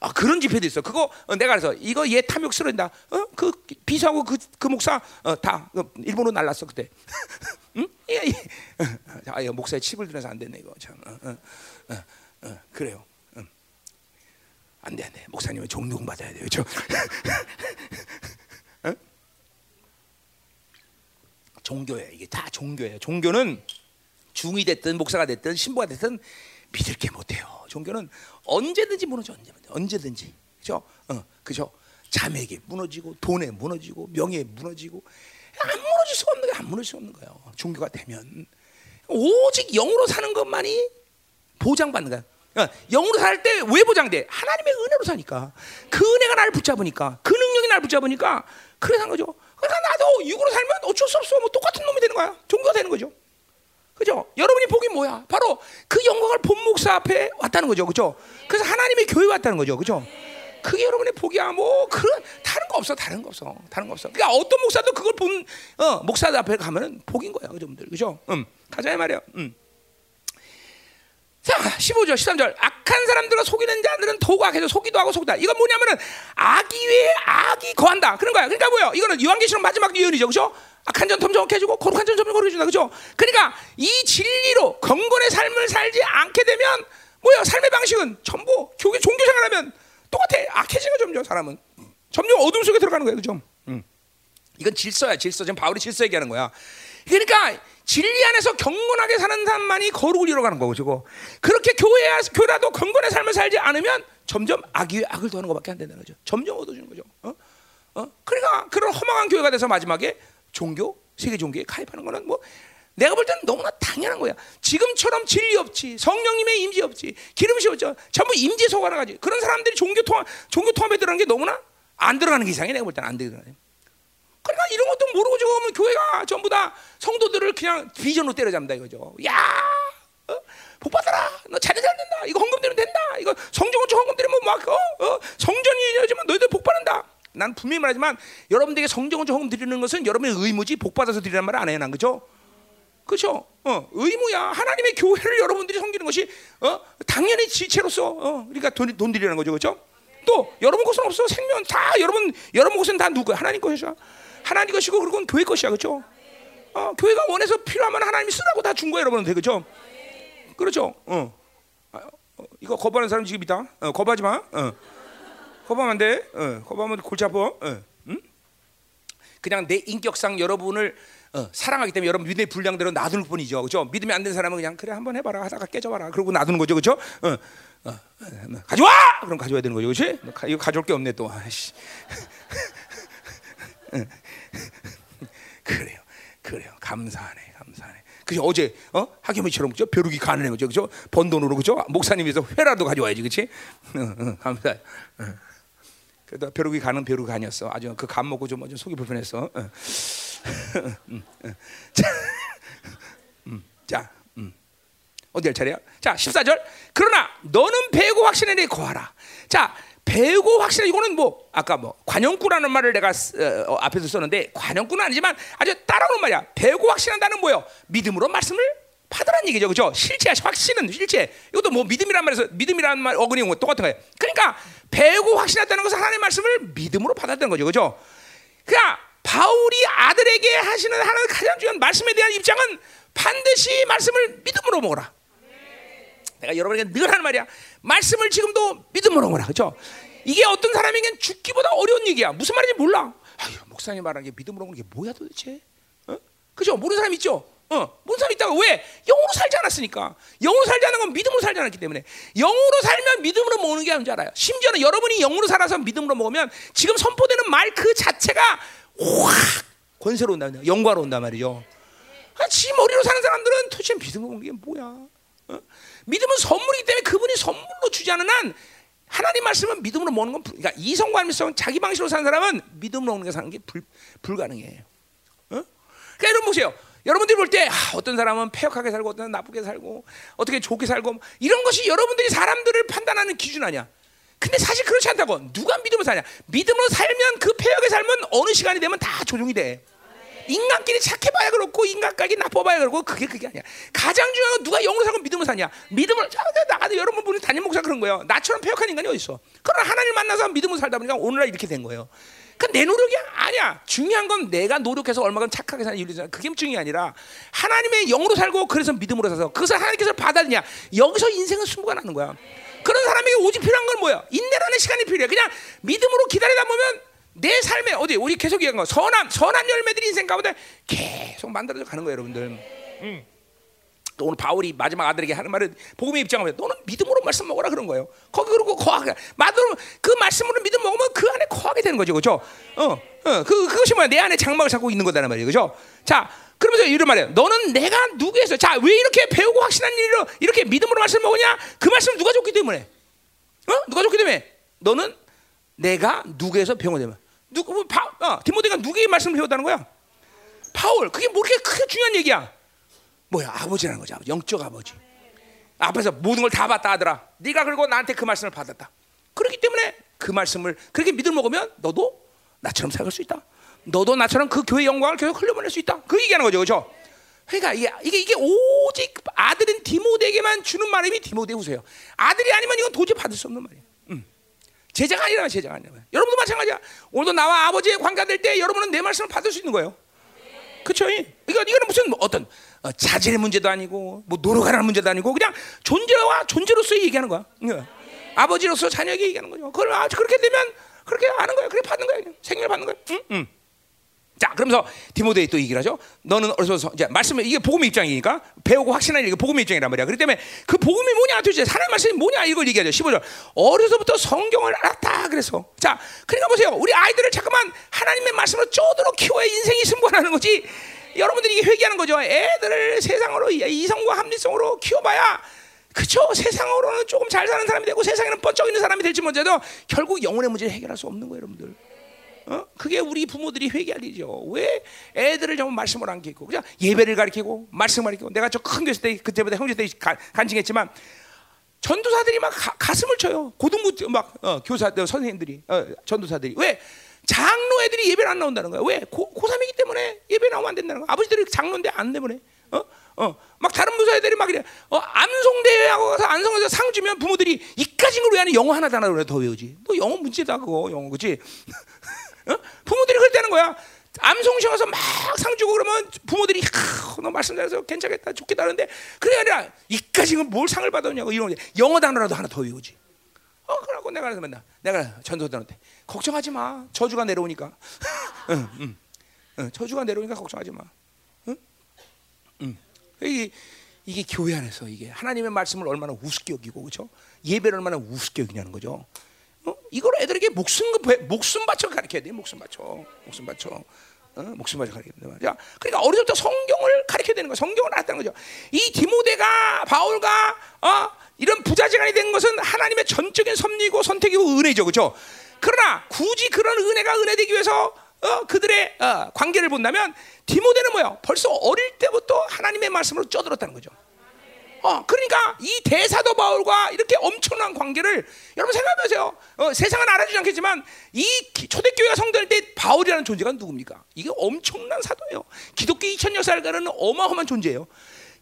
아 그런 집회도 있어. 그거 어, 내가 그래서 이거 얘 탐욕스러운다. 어, 그 비서하고 그, 그 목사 어, 다그 일본으로 날랐어 그때. 응? 예, 예. 아, 목사의 칩을 들어서 안 됐네 이거 참. 어, 어, 어, 어 그래요. 안 돼, 안 돼. 목사님은 종종 받아야 돼요. 그렇죠? 어? 종교예요. 이게 다 종교예요. 종교는 중이 됐든 목사가 됐든 신부가 됐든 믿을 게 못해요. 종교는 언제든지 무너져 언제든지 언제든지 그죠? 어, 그죠? 자매에게 무너지고 돈에 무너지고 명예에 무너지고 안 무너질 수가 없는 거안 무너질 수 없는 거예요. 종교가 되면 오직 영으로 사는 것만이 보장받는 거야. 어, 영으로 살 때 왜 보장돼? 하나님의 은혜로 사니까 그 은혜가 나를 붙잡으니까 그 능력이 나를 붙잡으니까 그래 산 거죠. 그러니까 나도 육으로 살면 어쩔 수 없어. 뭐 똑같은 놈이 되는 거야. 종교가 되는 거죠. 그죠? 여러분이 복이 뭐야? 바로 그 영광을 본 목사 앞에 왔다는 거죠. 그죠? 그래서 하나님의 교회 왔다는 거죠. 그죠? 그게 여러분의 복이야. 뭐 그런 다른 거 없어. 다른 거 없어. 다른 거 없어. 그러니까 어떤 목사도 그걸 본 어, 목사 앞에 가면은 복인 거야. 그분들. 그죠? 음. 가자 말이야. 음. 자, 15절, 13절. 악한 사람들과 속이는 자들은 도가 악해서 속이도 하고 속다. 이건 뭐냐면은 악이 왜 악이 거한다. 그런 거야. 그러니까 뭐야? 이거는 요한계시록 마지막 예언이죠. 그죠? 악한 전 점점 해주고 거룩한 전 점점 거룩해 준다. 그죠? 그러니까 이 진리로 경건의 삶을 살지 않게 되면 뭐야? 삶의 방식은 전부 교계 종교 생활하면 똑같아. 악해지는 점점 사람은 점점 어둠 속에 들어가는 거예요. 그죠? 음. 이건 질서야. 질서. 지금 바울이 질서 얘기하는 거야. 그러니까 진리 안에서 경건하게 사는 사람만이 거룩을 이뤄가는 거고. 그렇게 교회 교라도 경건의 삶을 살지 않으면 점점 악이 악을 더하는 것밖에 안 된다는 거죠. 점점 얻어주는 거죠. 어? 어? 그러니까 그런 허망한 교회가 돼서 마지막에 종교 세계 종교에 가입하는 거는 뭐 내가 볼 때는 너무나 당연한 거야. 지금처럼 진리 없지, 성령님의 임재 없지, 기름이 없죠. 전부 임재 속아나 가지. 그런 사람들이 종교 통합 종교 통합에 들어가는 게 너무나 안 들어가는 게 이상해. 내가 볼 때는 안 들어가는. 그러니까 이런 것도 모르고 지금 교회가 전부 다 성도들을 그냥 비전으로 때려잡는다 이거죠. 야, 어? 복 받아라. 너 잘해 잘 된다. 이거 헌금 드리면 된다. 이거 성전건축 헌금 드리면 막 어? 어? 성전이 열지면 너희들 복 받는다. 난 분명히 말하지만 여러분들에게 성전건축 헌금 드리는 것은 여러분의 의무지 복 받아서 드리란 말 안 해요, 난 그죠? 그렇죠? 어, 의무야. 하나님의 교회를 여러분들이 섬기는 것이 어? 당연히 지체로서 어, 그러니까 돈, 돈 드리는 거죠, 그렇죠? 또 여러분 것은 없어 생명 다 여러분 여러분 것은 다 누구야? 하나님 것이야. 하나님 것이고 그리고 교회 것이야, 그렇죠? 어, 교회가 원해서 필요하면 하나님이 쓰라고 다 준 거예요, 여러분들, 그렇죠? 그렇죠? 어. 아, 어, 이거 거부하는 사람 지금 있다. 어, 거부하지 마. 어. 거부하면 안 돼. 어, 거부하면 골치 아파. 어. 응? 그냥 내 인격상 여러분을 어, 사랑하기 때문에 여러분 믿음의 분량대로 놔둘 뿐이죠. 그렇죠? 믿음이 안 되는 사람은 그냥 그래 한번 해봐라 하다가 깨져봐라. 그러고 놔두는 거죠. 그렇죠? 어, 어, 어, 가져와! 그럼 가져와야 되는 거죠. 그렇지? 이거 가져올 게 없네 또. 아이씨. 그래요. 그래요. 감사하네. 감사하네. 그죠 어제 어 하겸이처럼 그죠 벼룩이 가능해 그죠 그죠 번 돈으로 그죠 목사님에서 회라도 가져와야지 그렇지 응, 응, 감사해 응. 그래도 벼룩이 가는 벼룩이 아니었어 아주 그간 먹고 좀, 좀 속이 불편했어 응. 응, 응. 자, 음, 자 음. 어디 할 차례야 자 14절 그러나 너는 배고 확신에 거하라 자 배우고 확실히 이거는 뭐 아까 뭐 관용구라는 말을 내가 어, 어, 앞에서 썼는데 관용구는 아니지만 아주 따라오는 말이야. 배우고 확신한다는 뭐요? 믿음으로 말씀을 받으라는 얘기죠, 그죠? 실체, 확신은 실체. 이것도 뭐 믿음이란 말에서 믿음이란 말 어근이 뭐 똑같은 거예요. 그러니까 배우고 확신한다는 것은 하나님의 말씀을 믿음으로 받았다는 거죠, 그죠? 그러니까 바울이 아들에게 하시는 하나의 가장 중요한 말씀에 대한 입장은 반드시 말씀을 믿음으로 먹어라. 내가 여러분에게 늘 하는 말이야. 말씀을 지금도 믿음으로 먹어라. 그렇죠? 이게 어떤 사람에겐 죽기보다 어려운 얘기야. 무슨 말인지 몰라. 아유, 목사님 말하는 게 믿음으로 먹는 게 뭐야 도대체? 어? 그죠? 모르는 사람 있죠? 어, 모르는 사람 있다가 왜? 영으로 살지 않았으니까. 영으로 살지 않은 건 믿음으로 살지 않았기 때문에. 영으로 살면 믿음으로 먹는 게 뭔지 알아요. 심지어는 여러분이 영으로 살아서 믿음으로 먹으면 지금 선포되는 말 그 자체가 확 권세로 온다. 영과로 온단 말이죠. 아, 지 머리로 사는 사람들은 도대체 믿음으로 먹는 게 뭐야? 어? 믿음은 선물이기 때문에 그분이 선물로 주지 않은 한 하나님 말씀은 믿음으로 먹는 건 그러니까 이성관계성 자기 방식으로 사는 사람은 믿음으로 먹는 게 사는 게 불, 불가능해요. 어? 그러니까 여러분 보세요. 여러분들이 볼때 아, 어떤 사람은 폐역하게 살고 어떤 사람은 나쁘게 살고 어떻게 좋게 살고 이런 것이 여러분들이 사람들을 판단하는 기준 아니야. 근데 사실 그렇지 않다고. 누가 믿음으로 사냐? 믿음으로 살면 그 폐역의 삶은 어느 시간이 되면 다 조정이 돼. 인간끼리 착해봐야 그렇고 인간끼리 나빠봐야 그렇고 그게 그게 아니야. 가장 중요한 건 누가 영으로 살고 믿음을 사냐. 믿음을 나가도 여러분 분이 담임 목사 그런 거예요. 나처럼 폐역한 인간이 어디 있어? 그러나 하나님 만나서 믿음을 살다 보니까 오늘날 이렇게 된 거예요. 그내 노력이 아니야. 중요한 건 내가 노력해서 얼마큼 착하게 사는 일이잖아. 그게 중요이 아니라 하나님의 영으로 살고 그래서 믿음으로 살아서 그것을 하나님께서 받아들냐. 여기서 인생은 승부가 나는 거야. 그런 사람에게 오직 필요한 건 뭐야? 인내라는 시간이 필요해. 그냥 믿음으로 기다리다 보면 내 삶에 어디 우리 계속 얘기한 거 선한 선한 열매들이 인생 가운데 계속 만들어져 가는 거예요, 여러분들. 음. 또 오늘 바울이 마지막 아들에게 하는 말은 복음의 입장을 너는 믿음으로 말씀 먹어라 그런 거예요. 거기 그러고 거하게 마음으로 그 말씀으로 믿음 먹으면 그 안에 거하게 되는 거죠, 그렇죠? 어, 어, 그 그것이 뭐야? 내 안에 장막을 잡고 있는 거다는 말이에요, 그렇죠? 자, 그러면서 이런 말이에요. 너는 내가 누구에서 자 왜 이렇게 배우고 확신한 일로 이렇게 믿음으로 말씀 먹으냐? 그 말씀 누가 줬기 때문에, 어? 누가 줬기 때문에 너는 내가 누구에서 배운 거냐면 누구 뭐 바, 어, 디모데가 누구의 말씀을 배웠다는 거야? 바울. 그게 뭐 그렇게 크게 중요한 얘기야? 뭐야? 아버지라는 거죠. 영적 아버지. 앞에서 모든 걸다 받다 하더라. 네가 그리고 나한테 그 말씀을 받았다. 그렇기 때문에 그 말씀을 그렇게 믿음 먹으면 너도 나처럼 살아갈 수 있다. 너도 나처럼 그 교회 영광을 계속 흘려보낼 수 있다. 그 얘기하는 거죠, 그렇죠? 그러니까 이게, 이게 이게 오직 아들인 디모데에게만 주는 말임이 디모데 후세요. 아들이 아니면 이건 도저히 받을 수 없는 말이에요. 음. 제자가 아니라면 제자가 아니라면 여러분도 마찬가지야. 오늘도 나와 아버지의 관계가 될때 여러분은 내 말씀을 받을 수 있는 거예요. 그렇죠? 이거 이거는 무슨 뭐 어떤 어, 자질의 문제도 아니고 뭐 노력하라는 문제도 아니고 그냥 존재와 존재로서 얘기하는 거야. 응. 아버지로서 자녀에게 얘기하는 거죠. 그걸 아, 그렇게 되면 그렇게 아는 거야. 그렇게 받는 거야. 생일 받는 거야. 응? 응. 자, 그러면서 디모데에 또 얘기를 하죠. 너는 어디서 이제 말씀을 이게 복음의 입장이니까 배우고 확신하는 이게 복음의 입장이란 말이야. 그렇기 때문에 그 복음이 뭐냐 도대체 하나님 말씀이 뭐냐 이걸 얘기하죠. 15절. 어려서부터 성경을 알았다 그래서. 자, 그러니까 보세요. 우리 아이들을 자꾸만 하나님의 말씀으로 쪼들어 키워야 인생이 승부하는 거지. 여러분들이 이게 회개하는 거죠. 애들을 세상으로 이성과 합리성으로 키워봐야 그쵸 세상으로는 조금 잘 사는 사람이 되고 세상에는 뻗쩍 있는 사람이 될지 먼저도 결국 영혼의 문제를 해결할 수 없는 거예요, 여러분들. 어? 그게 우리 부모들이 회개할 일이죠. 왜 애들을 정말 말씀을 안 가르치고 그냥 예배를 가르치고 말씀을 가르치고 내가 저 큰 교회 때 그때보다 형제 때 간증했지만 전도사들이 막 가, 슴을 쳐요. 고등부 막 어, 교사 선생님들이 어, 전도사들이 왜 장로 애들이 예배를 안 나온다는 거야. 왜 고, 고3이기 때문에 예배 나오면 안 된다는 거야. 아버지들이 장로인데 안 때문에 어? 어, 막 다른 부서 애들이 막 이래. 어, 암송대회하고 가서 암송에서 상 주면 부모들이 이까진 걸 왜하는 영어 하나 단어로 더 외우지. 너 영어 문제다 그거 영어 그지? 어? 부모들이 그랬다는 거야. 암송 시험에서 막 상 주고 그러면 부모들이 너 말씀 잘해서 괜찮겠다 좋겠다 하는데 그게 아니라 이까지는 뭘 상을 받았냐고 이런 영어 단어라도 하나 더 외우지. 어 그러고 내가 그래서 맨날 내가 전도들한테 걱정하지 마 저주가 내려오니까 응, 응, 응, 저주가 내려오니까 걱정하지 마. 응? 응. 이게, 이게 교회 안에서 이게 하나님의 말씀을 얼마나 우습게 여기고 그렇죠? 예배를 얼마나 우습게 여기냐는 거죠. 어? 이걸 애들에게 목숨 목숨 바쳐 가르쳐야 돼. 목숨 바쳐. 목숨 바쳐. 어? 목숨 바쳐 가르쳐야 된다 말이야. 그러니까 어려서부터 성경을 가르쳐야 되는 거야. 성경을 알았다는 거죠. 이 디모데가 바울과 어? 이런 부자지간이 된 것은 하나님의 전적인 섭리고 선택이고 은혜죠. 그렇죠? 그러나 굳이 그런 은혜가 은혜되기 위해서 어, 그들의 어, 관계를 본다면 디모데는 뭐야? 벌써 어릴 때부터 하나님의 말씀으로 쪄들었다는 거죠. 어, 그러니까 이 대사도 바울과 이렇게 엄청난 관계를 여러분 생각해보세요. 어, 세상은 알아주지 않겠지만 이 초대교회가 성도할 때 바울이라는 존재가 누굽니까? 이게 엄청난 사도예요. 기독교 2000년 살가는 어마어마한 존재예요.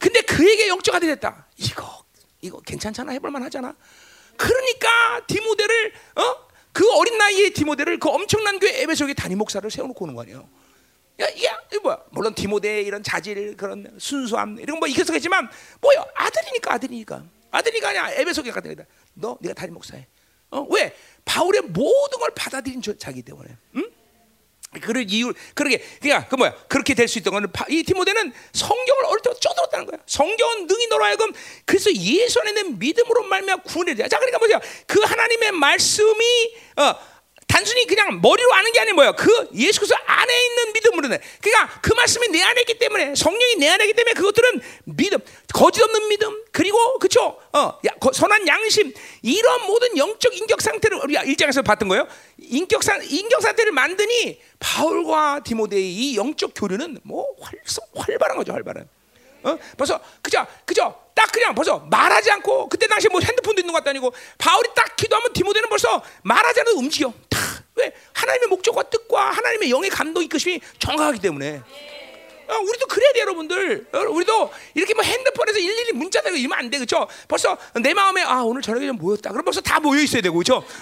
근데 그에게 영적 아들이 됐다. 이거 이거 괜찮잖아 해볼만 하잖아. 그러니까 디모데를 어? 그 어린 나이에 디모데를 그 엄청난 교회 에베소의 단임 목사를 세워놓고 오는 거 아니에요. 야, 야, 이 뭐야? 물론 디모데의 이런 자질, 그런 순수함 이런 거 있겠지만 뭐야? 아들이니까 아들이니까 아들이가 아니야 에베소 교회 같은 너 네가 단임 목사해. 어? 왜? 바울의 모든 걸 받아들인 자기 때문에. 응? 그럴 이유 그러게 그러니까 그 뭐야 그렇게 될 수 있던 거는 이 디모데는 성경을 어릴 때부터 쪄들었다는 거야. 성경은 능히 너로 하여금 그래서 예수 안에 는 믿음으로 말미암아 구원을 자 그러니까 뭐죠? 그 하나님의 말씀이 어 단순히 그냥 머리로 아는 게 아니라 뭐야? 그 예수 그리스도 안에 있는 믿음으로 내. 그러니까 그 말씀이 내 안에 있기 때문에 성령이 내 안에 있기 때문에 그것들은 믿음, 거짓 없는 믿음, 그리고 그쵸? 어, 야, 선한 양심 이런 모든 영적 인격 상태를 우리가 일장에서 봤던 거예요. 인격 상 인격 상태를 만드니 바울과 디모데의 이 영적 교류는 뭐 활성 활발한 거죠, 활발한. 어? 벌써 그죠 그죠 딱 그냥 벌써 말하지 않고 그때 당시에 뭐 핸드폰도 있는 것도 아니고 바울이 딱 기도하면 디모데는 벌써 말하지 않아도 움직여. 다왜? 하나님의 목적과 뜻과 하나님의 영의 감동 이끄심이 정확하기 때문에. 어, 우리도 그래야 돼 여러분들. 어, 우리도 이렇게 뭐 핸드폰에서 일일이 문자 대고 이러면 안돼. 그죠 벌써 내 마음에 아 오늘 저녁에 좀 모였다. 그럼 벌써 다 모여 있어야 되고 그죠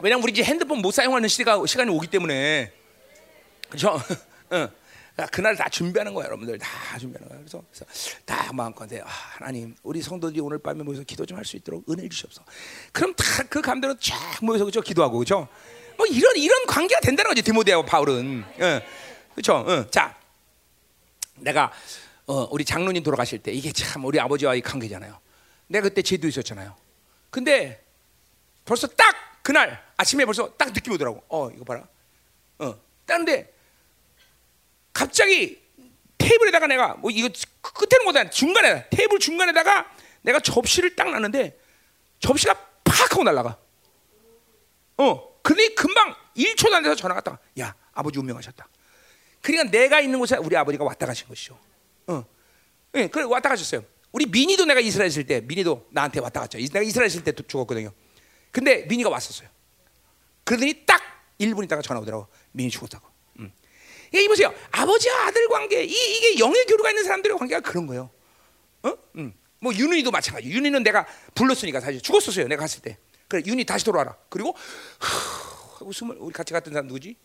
왜냐면 우리 이제 핸드폰 못 사용하는 시가 시간이 오기 때문에 그죠? 어. 그날 다 준비하는 거야, 여러분들 다 준비하는 거야. 그래서, 그래서 다 마음껏 아, 하나님, 우리 성도들이 오늘 밤에 모여서 기도 좀 할 수 있도록 은혜 주시옵소. 그럼 다 그 감대로 쫙 모여서 그죠? 기도하고 그죠? 뭐 이런 이런 관계가 된다는 거지 디모데하고 바울은. 어. 그렇죠? 응. 자, 내가 어, 우리 장로님 돌아가실 때 이게 참 우리 아버지와의 관계잖아요. 내가 그때 제도 있었잖아요. 근데 벌써 딱 그날 아침에 벌써 딱 느낌이 오더라고. 어, 이거 봐라. 어, 딱근데 갑자기 테이블에다가 내가 뭐 이거 끝에는 못한 중간에 테이블 중간에다가 내가 접시를 딱 놨는데 접시가 팍 하고 날라가. 어, 근데 금방 1초도 안 돼서 전화가 왔다. 야, 아버지 운명하셨다. 그러니까 내가 있는 곳에 우리 아버지가 왔다 가신 것이죠. 어, 예, 네, 그래 왔다 가셨어요. 우리 미니도 내가 이스라엘 있을 때 미니도 나한테 왔다 갔죠. 내가 이스라엘 있을 때 죽었거든요. 근데 미니가 왔었어요. 그러더니 딱 1분 있다가 전화 오더라고. 미니 죽었다고. 음. 이 보세요. 아버지와 아들 관계, 이, 이게 영의 교류가 있는 사람들의 관계가 그런 거예요. 어? 음. 뭐 윤희도 마찬가지. 윤희는 내가 불렀으니까 사실 죽었었어요. 내가 갔을 때. 그래 윤희 다시 돌아와라. 그리고 하고 숨을 우리 같이 갔던 사람 누구지?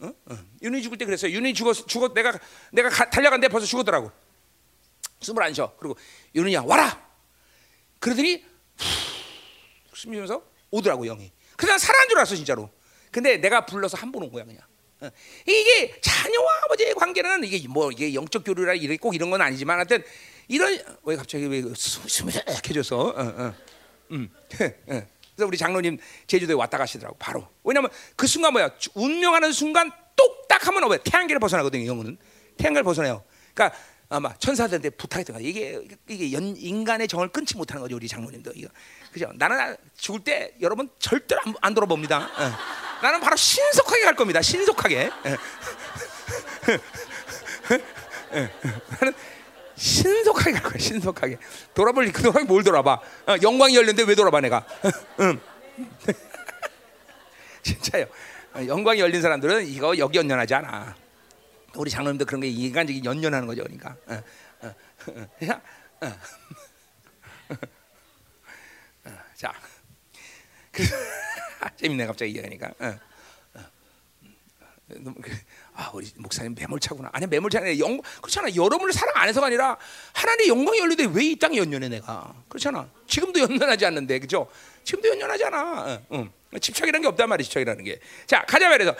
어? 어. 죽을 때 그랬어요. 윤희 죽었 죽었 내가 내가 가, 달려간데 벌써 죽었더라고. 숨을 안 쉬어. 그리고 윤희야 와라. 그러더니 숨 쉬면서 오더라고 영이. 그냥 살아난 줄 알았어 진짜로. 근데 내가 불러서 한 번 온 거야 그냥. 어. 이게 자녀와 아버지의 관계는 이게 뭐 이게 영적 교류라 이렇게 꼭 이런 건 아니지만 하여튼 이런 왜 갑자기 왜 숨이 약해져서 어, 어. 음. 그래서 우리 장로님 제주도에 왔다 가시더라고 바로. 왜냐면 그 순간 뭐야 운명하는 순간 똑딱 하면 왜 태양계를 벗어나거든요 영혼은 태양계를 벗어나요. 그러니까 아마 천사들한테 부탁했던 거야. 이게 이게 연, 인간의 정을 끊지 못하는 거죠 우리 장로님도 이거. 그죠? 나는 죽을 때 여러분 절대로 안, 안 돌아봅니다. 어. 나는 바로 신속하게 갈 겁니다. 신속하게. 나는 신속하게 갈 거야. 신속하게. 돌아볼 그동안 뭘 돌아봐? 어, 영광이 열렸는데 왜 돌아봐 내가? 응. 진짜요. 어, 영광이 열린 사람들은 이거 여기 연연하지 않아. 우리 장로님도 그런 게 인간적인 연연하는 거죠, 그러니까. 어, 어, 어, 자, 그, 재밌네 갑자기 이해하니까. 아 우리 목사님 매몰차구나. 아니 매몰차네. 영 그렇잖아. 여러분을 사랑 안 해서가 아니라 하나님의 영광이 열리되 왜 이 땅에 연연해 내가? 그렇잖아. 지금도 연연하지 않는데 그죠? 지금도 연연하잖아. 응. 집착이라는 게 없단 말이야. 집착이라는 게. 자 가자 말해서.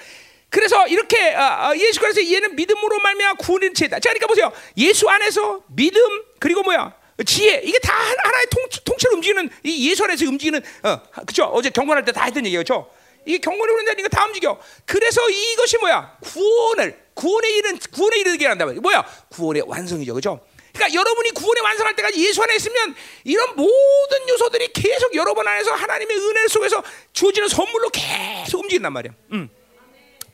그래서 이렇게 어, 어, 예수 그래서 얘는 믿음으로 말미암아 구원의 죄다. 자, 그러니까 보세요. 예수 안에서 믿음 그리고 뭐야 지혜 이게 다 하나의 통, 통째로 움직이는 이 예수 안에서 움직이는 어, 그죠? 어제 경건할 때 다 했던 얘기죠. 그렇죠? 이게 경건이 그런다니까 다 움직여. 그래서 이것이 뭐야? 구원을 구원의 일은 구원의 일을 한다. 뭐야? 구원의 완성이죠, 그렇죠? 그러니까 여러분이 구원의 완성할 때까지 예수 안에 있으면 이런 모든 요소들이 계속 여러분 안에서 하나님의 은혜 속에서 주어지는 선물로 계속 움직인단 말이야. 음.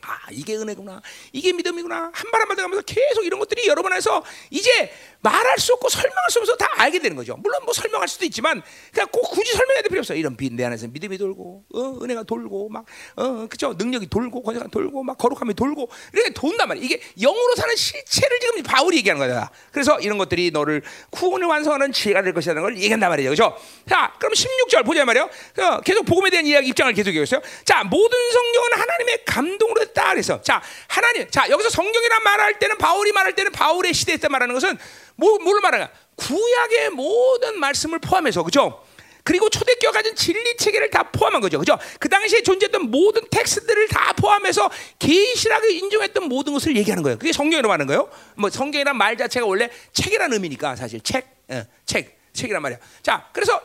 아 이게 은혜구나 이게 믿음이구나 한 발 한발 들어가면서 계속 이런 것들이 여러분 안에서 이제 말할 수 없고 설명할 수 없어서 다 알게 되는 거죠. 물론 뭐 설명할 수도 있지만 그냥 꼭 굳이 설명해야 될 필요 없어 이런 내 안에서 믿음이 돌고 어, 은혜가 돌고 막 어 그죠 능력이 돌고 권세가 돌고 막 거룩함이 돌고 이렇게 돈단 말이야 이게 영으로 사는 실체를 지금 바울이 얘기하는 거야. 그래서 이런 것들이 너를 구원을 완성하는 지혜가 될 것이라는 걸 얘기한단 말이죠. 그죠 자 그럼 16절 보자 말이요. 어, 계속 복음에 대한 이야기 입장을 계속 얘기했어요. 자 모든 성경은 하나님의 감동으로 있다 그래서 자 하나님 자 여기서 성경이란 말할 때는 바울이 말할 때는 바울의 시대에 때 말하는 것은 뭐, 뭘 말하냐 구약의 모든 말씀을 포함해서 그죠? 그리고 초대교가 가진 진리 체계를 다 포함한 거죠. 그죠? 그 당시에 존재했던 모든 텍스트들을 다 포함해서 계시락을 인정했던 모든 것을 얘기하는 거예요. 그게 성경이라고 하는 거예요. 뭐 성경이란 말 자체가 원래 책이라는 의미니까 사실 책, 어, 책, 책이란 말이야. 자, 그래서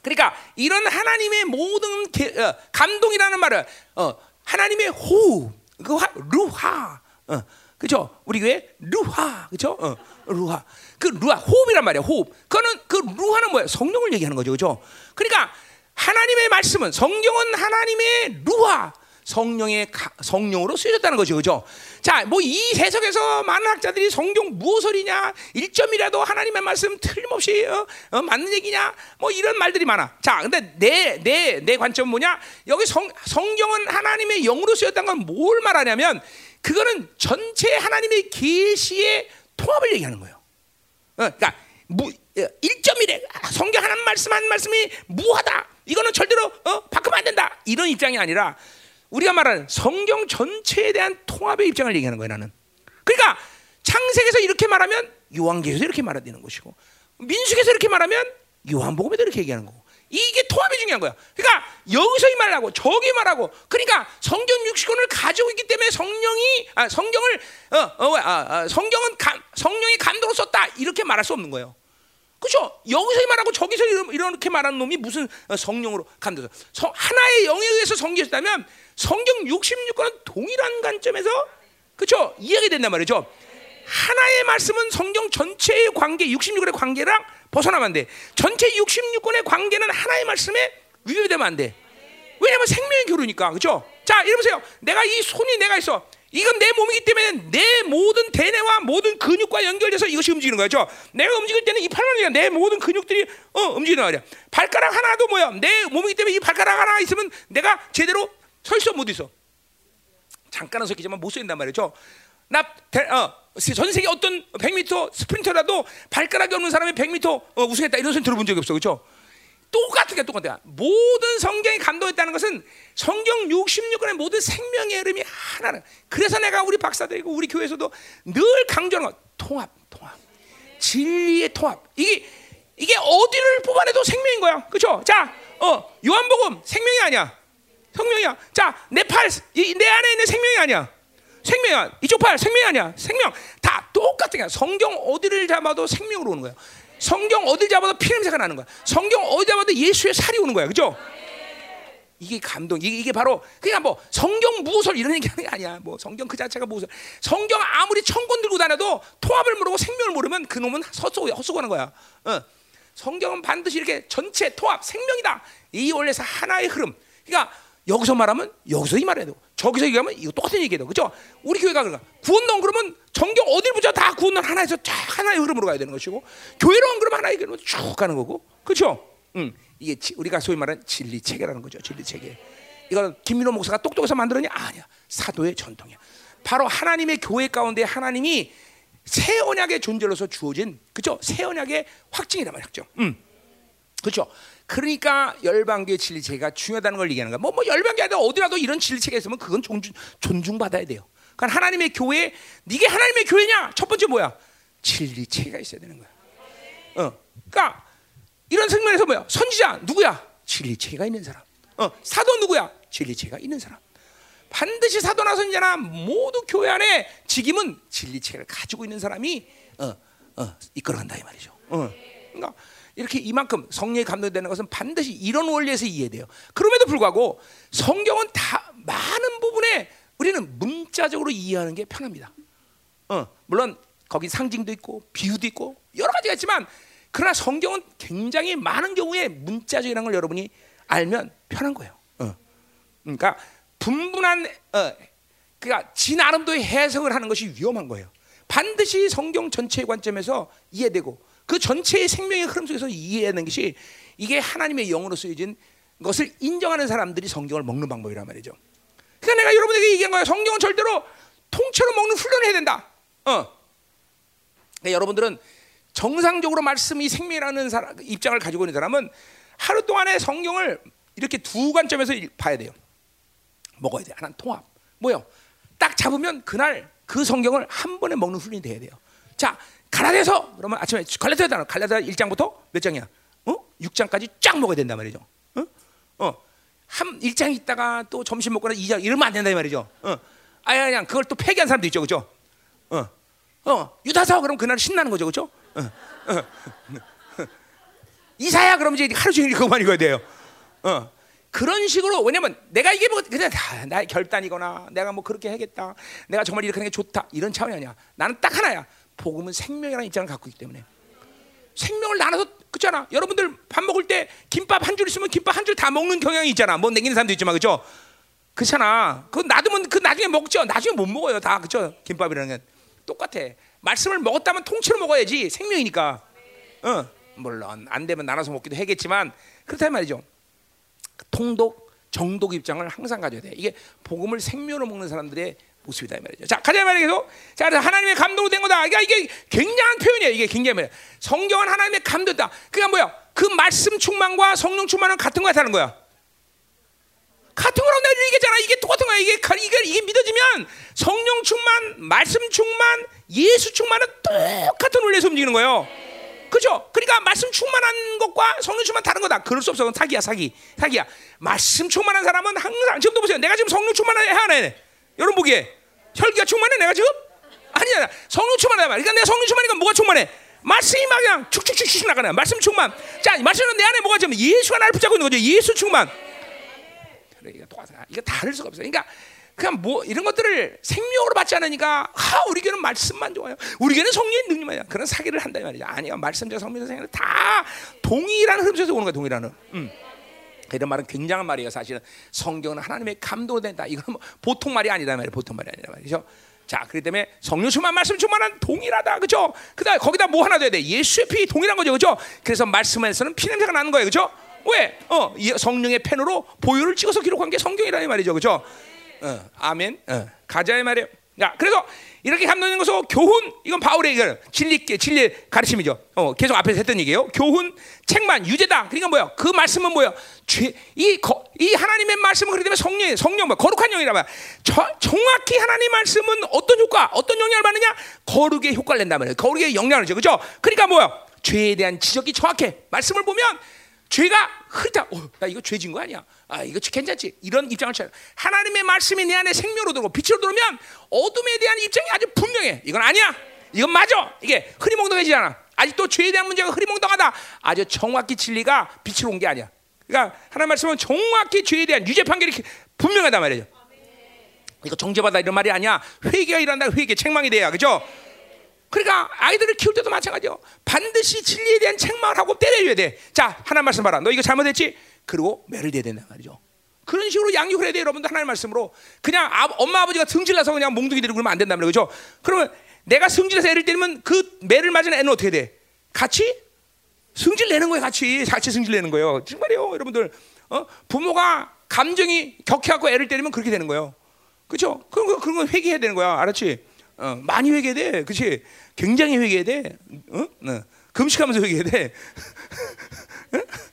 그러니까 이런 하나님의 모든 게, 어, 감동이라는 말을 어, 하나님의 호흡, 그 화, 루하, 어, 그죠? 우리 교회 루하, 그죠? 어, 루하. 그 루하 호흡이란 말이야. 호흡. 그거는 그 루하는 뭐야? 성령을 얘기하는 거죠, 그죠? 그러니까 하나님의 말씀은 성경은 하나님의 루하, 성령의 성령으로 쓰여졌다는 거죠, 그죠? 자, 뭐 이 해석에서 많은 학자들이 성경 무엇이냐, 일점이라도 하나님의 말씀 틀림없이 어, 어, 맞는 얘기냐, 뭐 이런 말들이 많아. 자, 근데 내 내 내 관점은 뭐냐? 여기 성 성경은 하나님의 영으로 쓰였다는 건 뭘 말하냐면 그거는 전체 하나님의 계시의 통합을 얘기하는 거예요. 어, 그러니까 무, 1.1에 어, 성경 하나님 말씀 한 말씀이 무하다. 이거는 절대로 어, 바꾸면 안 된다. 이런 입장이 아니라 우리가 말하는 성경 전체에 대한 통합의 입장을 얘기하는 거예요, 나는. 그러니까 창세기에서 이렇게 말하면 요한계에서 이렇게 되는 것이고 민수기에서 이렇게 말하면 요한복음에도 이렇게 얘기하는 거고 이게 통합이 중요한 거야. 그러니까 여기서 이 말하고 저기 말하고 그러니까 성경 60권을 가지고 있기 때문에 성령이 아, 성경을 어, 어, 아, 아, 성경은 감, 성령이 감동을 썼다 이렇게 말할 수 없는 거예요. 그렇죠? 여기서 이 말하고 저기서 이렇게 말하는 놈이 무슨 어, 성령으로 감동을 하나의 영에 의해서 성경했다면 성경 66권은 동일한 관점에서 그렇죠? 이해가 된단 말이죠. 하나의 말씀은 성경 전체의 관계, 66권의 관계랑 벗어나면 안 돼. 전체 66권의 관계는 하나의 말씀에 위배되면 안 돼. 왜냐면 생명의 교류니까. 그죠? 자, 이러보세요. 내가 이 손이 내가 있어. 이건 내 몸이기 때문에 내 모든 대뇌와 모든 근육과 연결돼서 이것이 움직이는 거죠. 내가 움직일 때는 이 팔만이야. 내 모든 근육들이 어, 움직이는 말이야. 발가락 하나도 뭐야? 내 몸이기 때문에 이 발가락 하나 있으면 내가 제대로 설수못 있어. 잠깐은 섰겠지만 못 서인단 말이죠. 나, 어, 전 세계 어떤 100m 스프린터라도 발가락이 없는 사람이 100m 어, 우승했다 이런 소리 들어본 적이 없어, 그렇죠? 똑같은 게 똑같아. 모든 성경이 감동했다는 것은 성경 66권의 모든 생명의 흐름이 하나는. 그래서 내가 우리 박사들이고 우리 교회에서도 늘 강조하는 거 통합, 통합, 진리의 통합. 이게 이게 어디를 뽑아내도 생명인 거야, 그렇죠? 자, 어, 요한복음 생명이 아니야, 생명이야. 자, 내 팔, 내 안에 있는 생명이 아니야. 생명이야. 이쪽 팔 생명이 아니야. 생명 다 똑같은 거야. 성경 어디를 잡아도 생명으로 오는 거야. 성경 어딜 잡아도 피 냄새가 나는 거야. 성경 어디 잡아도 예수의 살이 오는 거야. 그죠? 이게 감동. 이게, 이게 바로 그냥 뭐 성경 무술 이런 얘기 하는 게 아니야. 뭐 성경 그 자체가 무술. 성경 아무리 천권 들고 다녀도 통합을 모르고 생명을 모르면 그 놈은 헛쏘 헛쏘가는 거야. 어. 성경은 반드시 이렇게 전체 통합 생명이다. 이 원래서 하나의 흐름. 그러니까 여기서 말하면 여기서 이 되고 저기서 얘기하면 이거 똑같은 얘기예요. 그죠? 우리 교회가 그런가? 구원론 그러면 정경 어딜 보자 다 구원론 하나에서 쫙 하나의 흐름으로 가야 되는 것이고 교회론 그러면 하나의 흐름으로 쭉 가는 거고. 그렇죠? 음. 이게 우리가 소위 말하는 진리 체계라는 거죠. 진리 체계. 이건 김민호 목사가 똑똑해서 만들었냐? 아니야. 사도의 전통이야. 바로 하나님의 교회 가운데 하나님이 새 언약의 존재로서 주어진 그죠? 새 언약의 확증이란 말이죠. 음. 그렇죠? 그러니까 열방계 진리체가 중요하다는 걸 얘기하는 거야. 뭐, 뭐 열방계 아니라 어디라도 이런 진리체가 있으면 그건 존중, 존중받아야 돼요. 그러니까 하나님의 교회, 이게 하나님의 교회냐? 첫 번째 뭐야? 진리체가 있어야 되는 거야. 어, 그러니까 이런 측면에서 뭐야? 선지자 누구야? 진리체가 있는 사람. 어, 사도 누구야? 진리체가 있는 사람. 반드시 사도나 선지자나 모두 교회 안에 직임은 진리체를 가지고 있는 사람이 어, 어, 이끌어간다 이 말이죠. 어, 그러니까. 이렇게 이만큼 성령이 감동되는 것은 반드시 이런 원리에서 이해돼요. 그럼에도 불구하고 성경은 다 많은 부분에 우리는 문자적으로 이해하는 게 편합니다. 어, 물론 거기 상징도 있고 비유도 있고 여러 가지가 있지만 그러나 성경은 굉장히 많은 경우에 문자적이라는 걸 여러분이 알면 편한 거예요. 어. 그러니까 분분한 어, 그러니까 지 나름도의 해석을 하는 것이 위험한 거예요. 반드시 성경 전체의 관점에서 이해되고 그 전체의 생명의 흐름 속에서 이해하는 것이 이게 하나님의 영으로 쓰여진 것을 인정하는 사람들이 성경을 먹는 방법이란 말이죠. 그러니까 내가 여러분에게 얘기한 거야. 성경은 절대로 통째로 먹는 훈련을 해야 된다. 어. 그러니까 여러분들은 정상적으로 말씀이 생명이라는 사람, 입장을 가지고 있는 사람은 하루 동안에 성경을 이렇게 두 관점에서 봐야 돼요. 먹어야 돼. 하나는 통합. 뭐요? 딱 잡으면 그날 그 성경을 한 번에 먹는 훈련이 돼야 돼요. 자, 갈라디아서 그러면 아침에 갈라디아다 갈라디아 1장부터 몇 장이야? 어? 6장까지 쫙 먹어야 된단 말이죠. 어? 어. 한 1장 있다가 또 점심 먹거나 2장 이러면 안 된다 이 말이죠. 어. 아야 그냥 그걸 또 폐기한 사람도 있죠. 그죠? 어. 어. 유다서 그럼 그날 신나는 거죠. 그죠? 어. 어. 이사야 그럼 이제 하루 종일 그것만 읽어야 돼요. 어. 그런 식으로 왜냐면 내가 이게 뭐 그냥 다 나의 결단이거나 내가 뭐 그렇게 하겠다. 내가 정말 이렇게 하는 게 좋다. 이런 차원이 아니야. 나는 딱 하나야. 복음은 생명이라는 입장을 갖고 있기 때문에 생명을 나눠서 그잖아. 여러분들 밥 먹을 때 김밥 한 줄 있으면 김밥 한 줄 다 먹는 경향이 있잖아. 뭐 냉기는 사람도 있지만 그죠? 그렇잖아. 그 놔두면 그 나중에 먹죠. 나중에 못 먹어요. 다 그죠? 김밥이라는 게 똑같아. 말씀을 먹었다면 통째로 먹어야지 생명이니까. 어, 물론 안 되면 나눠서 먹기도 하겠지만 그렇단 말이죠. 통독, 정독 입장을 항상 가져야 돼. 이게 복음을 생명으로 먹는 사람들의 모습이다 이 말이죠. 자, 가자 말이죠. 자, 하나님의 감동으로 된 거다. 그러니까 이게 굉장한 표현이에요. 이게 굉장히 성경은 하나님의 감도다. 그러니까 뭐야? 그 말씀 충만과 성령 충만은 같은 거야, 다른 거야. 같은 거라고 내가 얘기했잖아. 이게 똑같은 거야. 이게 이게 이게 믿어지면 성령 충만, 말씀 충만, 예수 충만은 똑같은 원리에서 움직이는 거예요. 그죠? 그러니까 말씀 충만한 것과 성령 충만 다른 거다. 그럴 수 없어. 사기야, 사기. 사기야. 말씀 충만한 사람은 항상 지금도 보세요. 내가 지금 성령 충만해 하네. 여러분 보기에 혈기가 충만해 내가 지금? 아니야. 성령 충만하다 말. 그러니까 내가 성령 충만이니까 뭐가 충만해? 말씀이 막 그냥 축축축축 나가네. 말씀 충만. 자, 말씀은 내 안에 뭐가 지금 예수가 나를 붙잡고 있는 거죠. 예수 충만. 그래, 이거 똑같아. 이거 다를 수가 없어. 그러니까 그냥 뭐 이런 것들을 생명으로 받지 않으니까 아 우리 교는 말씀만 좋아요. 우리 교는 성령의 능력만이야. 그런 사기를 한다 말이야. 아니야. 말씀과 성령의 생각 다 동일한 흐름 속에서 오는 거야. 동일한 흐름. 음. 이런 말은 굉장한 말이에요. 사실은 성경은 하나님의 감동을 된다. 이건 뭐 보통 말이 아니다 말이에요. 보통 말이 아니라 말이죠. 자, 그렇기 때문에 성령 충만 말씀 충만한 동일하다. 그죠? 그다음 거기다 뭐 하나 돼야 돼? 예수의 피 동일한 거죠. 그죠? 그래서 말씀에서는 피 냄새가 나는 거예요. 그죠? 왜? 어, 성령의 펜으로 보혈을 찍어서 기록한 게 성경이라는 말이죠. 그죠? 어, 아멘. 어, 가자의 말이에요. 자, 그래서 이렇게 감동되는 것은 교훈 이건 바울의 이거 진리 진리 가르침이죠. 어, 계속 앞에서 했던 얘기예요. 교훈, 책만, 유죄다. 그러니까 뭐야? 그 말씀은 뭐야? 죄, 이, 거, 이 하나님의 말씀은 그렇기 때문에 성령, 성령 뭐 거룩한 영이라 말. 정확히 하나님 말씀은 어떤 효과, 어떤 영향을 받느냐? 거룩의 효과를 낸다 말이에요. 거룩의 영향을 줘, 그죠? 그러니까 뭐야? 죄에 대한 지적이 정확해. 말씀을 보면 죄가 흐르다. 어, 나 이거 죄진 거 아니야? 아, 이거 괜찮지? 이런 입장을 취하 하나님의 말씀이 내 안에 생명으로 들어오고 빛으로 들어오면 어둠에 대한 입장이 아주 분명해. 이건 아니야. 이건 맞아. 이게 흐리멍덩해지지 않아. 아직도 죄에 대한 문제가 흐리멍덩하다. 아주 정확히 진리가 빛으로 온 게 아니야. 그러니까 하나님 말씀은 정확히 죄에 대한 유죄 판결이 분명하단 말이죠. 이거 정죄받아 이런 말이 아니야. 회개가 일어난다. 회개, 책망이 돼야. 그죠? 그러니까 아이들을 키울 때도 마찬가지요. 반드시 진리에 대한 책망을 하고 때려줘야 돼. 자, 하나 말씀 봐라. 너 이거 잘못했지? 그리고 매를 대야 된단 말이죠. 그런 식으로 양육을 해야 돼, 여러분들 하나님 말씀으로. 그냥 아, 엄마 아버지가 승질나서 그냥 몽둥이 들고 그러면 안 말이죠. 그죠? 그러면 내가 승질해서 애를 때리면 그 매를 맞은 애는 어떻게 돼? 같이 승질 내는 거예요, 같이. 같이 승질 내는 거예요. 정말이요, 여러분들. 어? 부모가 감정이 격해갖고 애를 때리면 그렇게 되는 거예요. 그죠? 그런 거, 그런 거 회개해야 되는 거야. 알았지? 어, 많이 회개해야 돼. 그치? 굉장히 회개해야 돼. 어? 어. 금식하면서 회개해야 돼.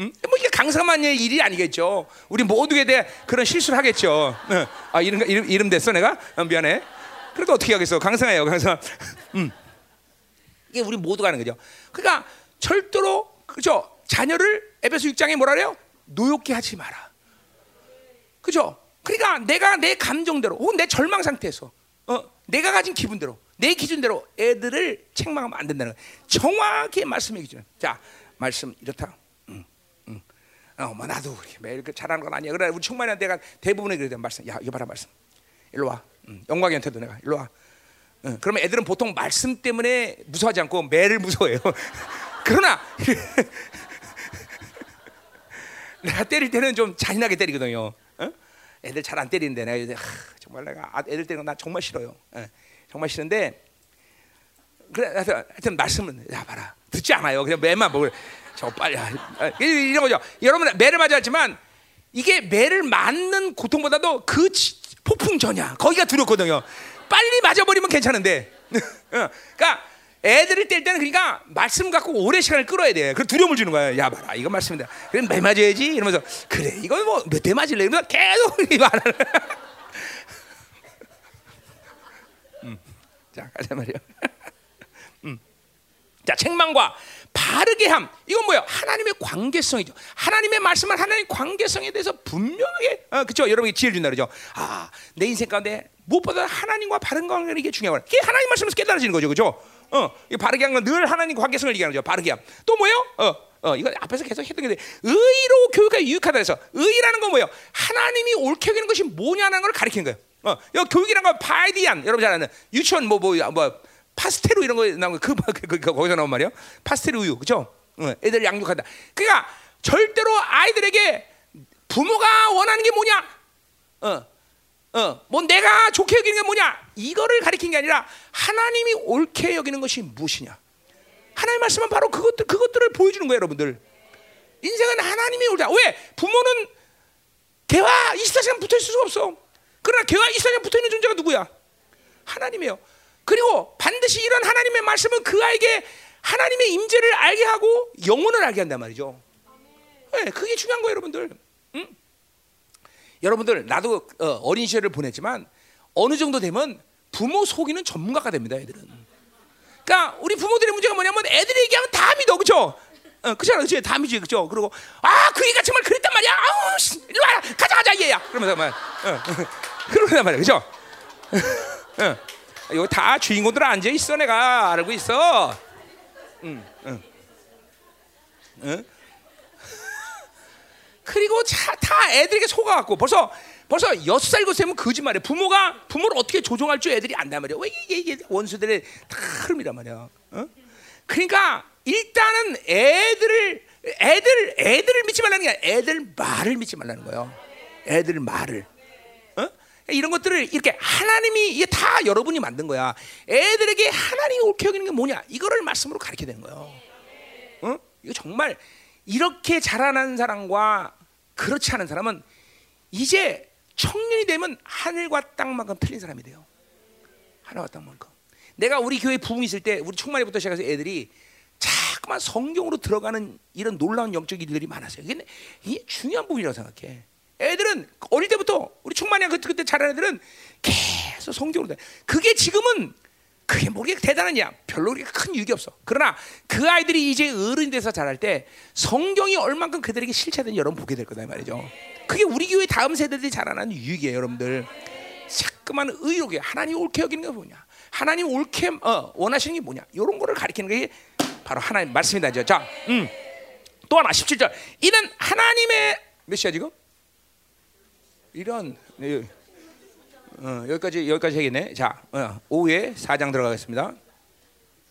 음? 강사만의 일이 아니겠죠. 우리 모두에 대해 그런 실수를 하겠죠. 어. 아 이름 이름 이름 됐어 내가 어, 미안해. 그래도 어떻게 하겠어? 강사예요, 강사. 음. 이게 우리 모두가 하는 거죠. 그러니까 절대로 그죠? 자녀를 에베소 6장에 뭐라 그래요? 노엽게 하지 마라. 그죠? 그러니까 내가 내 감정대로 혹은 내 절망 상태에서 어, 내가 가진 기분대로 내 기준대로 애들을 책망하면 안 된다는 거예요. 정확히 말씀해 기준. 자, 말씀 이렇다. 어, 뭐 나도 매일 그 잘하는 건 아니야. 그래 우리 충만한 내가 대부분의 그래 말씀. 야 이거 봐라 말씀. 일로 와. 응. 영광이한테도 내가 일로 와. 응. 그러면 애들은 보통 말씀 때문에 무서워하지 않고 매를 무서워해요. 그러나 내가 때릴 때는 좀 잔인하게 때리거든요. 어? 애들 잘 안 때리는데 내가 이제 하, 정말 내가 아, 애들 때리는 건 나 정말 싫어요. 어, 정말 싫은데 그래 하여튼, 하여튼 말씀은 야 봐라 듣지 않아요. 그냥 매만 먹을. 저 빨리 아, 이런 거죠. 여러분 매를 맞았지만 이게 매를 맞는 고통보다도 그 폭풍 전야 거기가 두렵거든요. 빨리 맞아버리면 괜찮은데, 어, 그러니까 애들을 뗄 때는 그러니까 말씀 갖고 오래 시간을 끌어야 돼. 그 두려움을 주는 거야. 야 봐라, 이거 말씀이다. 그럼 매 맞아야지. 이러면서 그래, 이거 뭐 몇 대 맞을래? 이러면서 계속 말하는. 음, 자 가자 말이야. 음, 자 책망과 바르게 함. 이건 뭐예요? 하나님의 관계성이죠. 하나님의 말씀은 하나님의 관계성에 대해서 분명하게 어, 그렇죠? 여러분이 지혜를 준다 그러죠. 아, 내 인생 가운데 무엇보다 하나님과 바른 관계를 이게 중요한 거야. 이게 하나님 말씀에서 깨달아지는 거죠. 그렇죠? 어, 이 바르게 한 건 늘 하나님 관계성을 얘기하는 거죠. 바르게 함. 또 뭐예요? 어, 어, 이거 앞에서 계속 했던 게 의로 교육에 유익하다 해서 의라는 건 뭐예요? 하나님이 옳게 여기는 것이 뭐냐는 걸 가리키는 거예요. 어, 이 교육이란 건 바이디안 여러분 잘 아는 유치원 뭐뭐 뭐, 뭐 파스텔 이런 거 나온 그, 그, 그, 그, 거기서 나온 말이요. 파스텔 우유, 그죠? 어, 애들 양육한다. 그러니까 절대로 아이들에게 부모가 원하는 게 뭐냐? 어, 어, 뭐 내가 좋게 여기는 게 뭐냐? 이거를 가리킨 게 아니라 하나님이 옳게 여기는 것이 무엇이냐? 하나님 말씀은 바로 그것들 그것들을 보여주는 거예요, 여러분들. 인생은 하나님이 옳다. 왜? 부모는 개와 24시간 붙어 있을 수가 없어. 그러나 개와 24시간 붙어 있는 존재가 누구야? 하나님이에요. 그리고 반드시 이런 하나님의 말씀은 그 아이에게 하나님의 임재를 알게 하고 영혼을 알게 한단 말이죠. 네, 그게 중요한 거예요, 여러분들. 응? 여러분들 나도 어, 린 시절을 보냈지만 어느 정도 되면 부모 속이는 전문가가 됩니다, 애들은. 그러니까 우리 부모들의 문제가 뭐냐면 애들이 얘기하면 다 그죠? 어, 그잖아, 그지? 담이지, 그죠? 그리고 아, 그 얘가 정말 그랬단 말이야. 아우, 씨, 이리 와, 가자, 가자, 얘야. 그러면서 막, 어, 그러단 말이야, 그죠? 어, 이거 다 주인공들 앉아 있어, 내가 알고 있어. 응, 응, 응. 그리고 차, 다 애들에게 속아갖고 벌써 벌써 여섯 살 일곱 살면 거짓말해. 부모가 부모를 어떻게 조종할 줄 애들이 안단 말이야. 왜 이게, 이게 원수들의 다 흐름이란 말이야. 어? 그러니까 일단은 애들을 애들 애들을 믿지 말라는 게 아니라 애들 말을 믿지 말라는 거예요. 애들 말을. 어? 이런 것들을 이렇게 하나님이 이게 다 여러분이 만든 거야. 애들에게 하나님이 옳게 여기는 게 뭐냐? 이거를 말씀으로 가르쳐야 되는 거예요. 어? 이거 정말 이렇게 자라난 사람과 그렇지 않은 사람은 이제 청년이 되면 하늘과 땅만큼 틀린 사람이 돼요. 하늘과 땅만큼. 내가 우리 교회 부흥 있을 때 우리 충만회부터 시작해서 애들이 자꾸만 성경으로 들어가는 이런 놀라운 영적 일들이 많았어요. 이게 중요한 부분이라고 생각해. 애들은 어릴 때부터 우리 충만회 그때, 그때 자란 애들은 계속 성경으로 돼. 그게 지금은 그게 뭐 그렇게 대단하냐? 별로 그렇게 큰 유익이 없어. 그러나 그 아이들이 이제 어른이 돼서 자랄 때 성경이 얼만큼 그들에게 실체된 여러분 보게 될 거다 말이죠. 그게 우리 교회 다음 세대들이 자라나는 유익이에요, 여러분들. 자꾸만 의롭게 하나님 옳게 여기는 게 뭐냐? 하나님 옳게 어, 원하시는 게 뭐냐? 이런 거를 가리키는 게 바로 하나님 말씀이다. 자, 음. 또 하나 17절. 이는 하나님의 몇 시야 지금? 이런 네, 어, 여기까지 여기까지 해겠네. 자, 어, 오후에 4장 들어가겠습니다.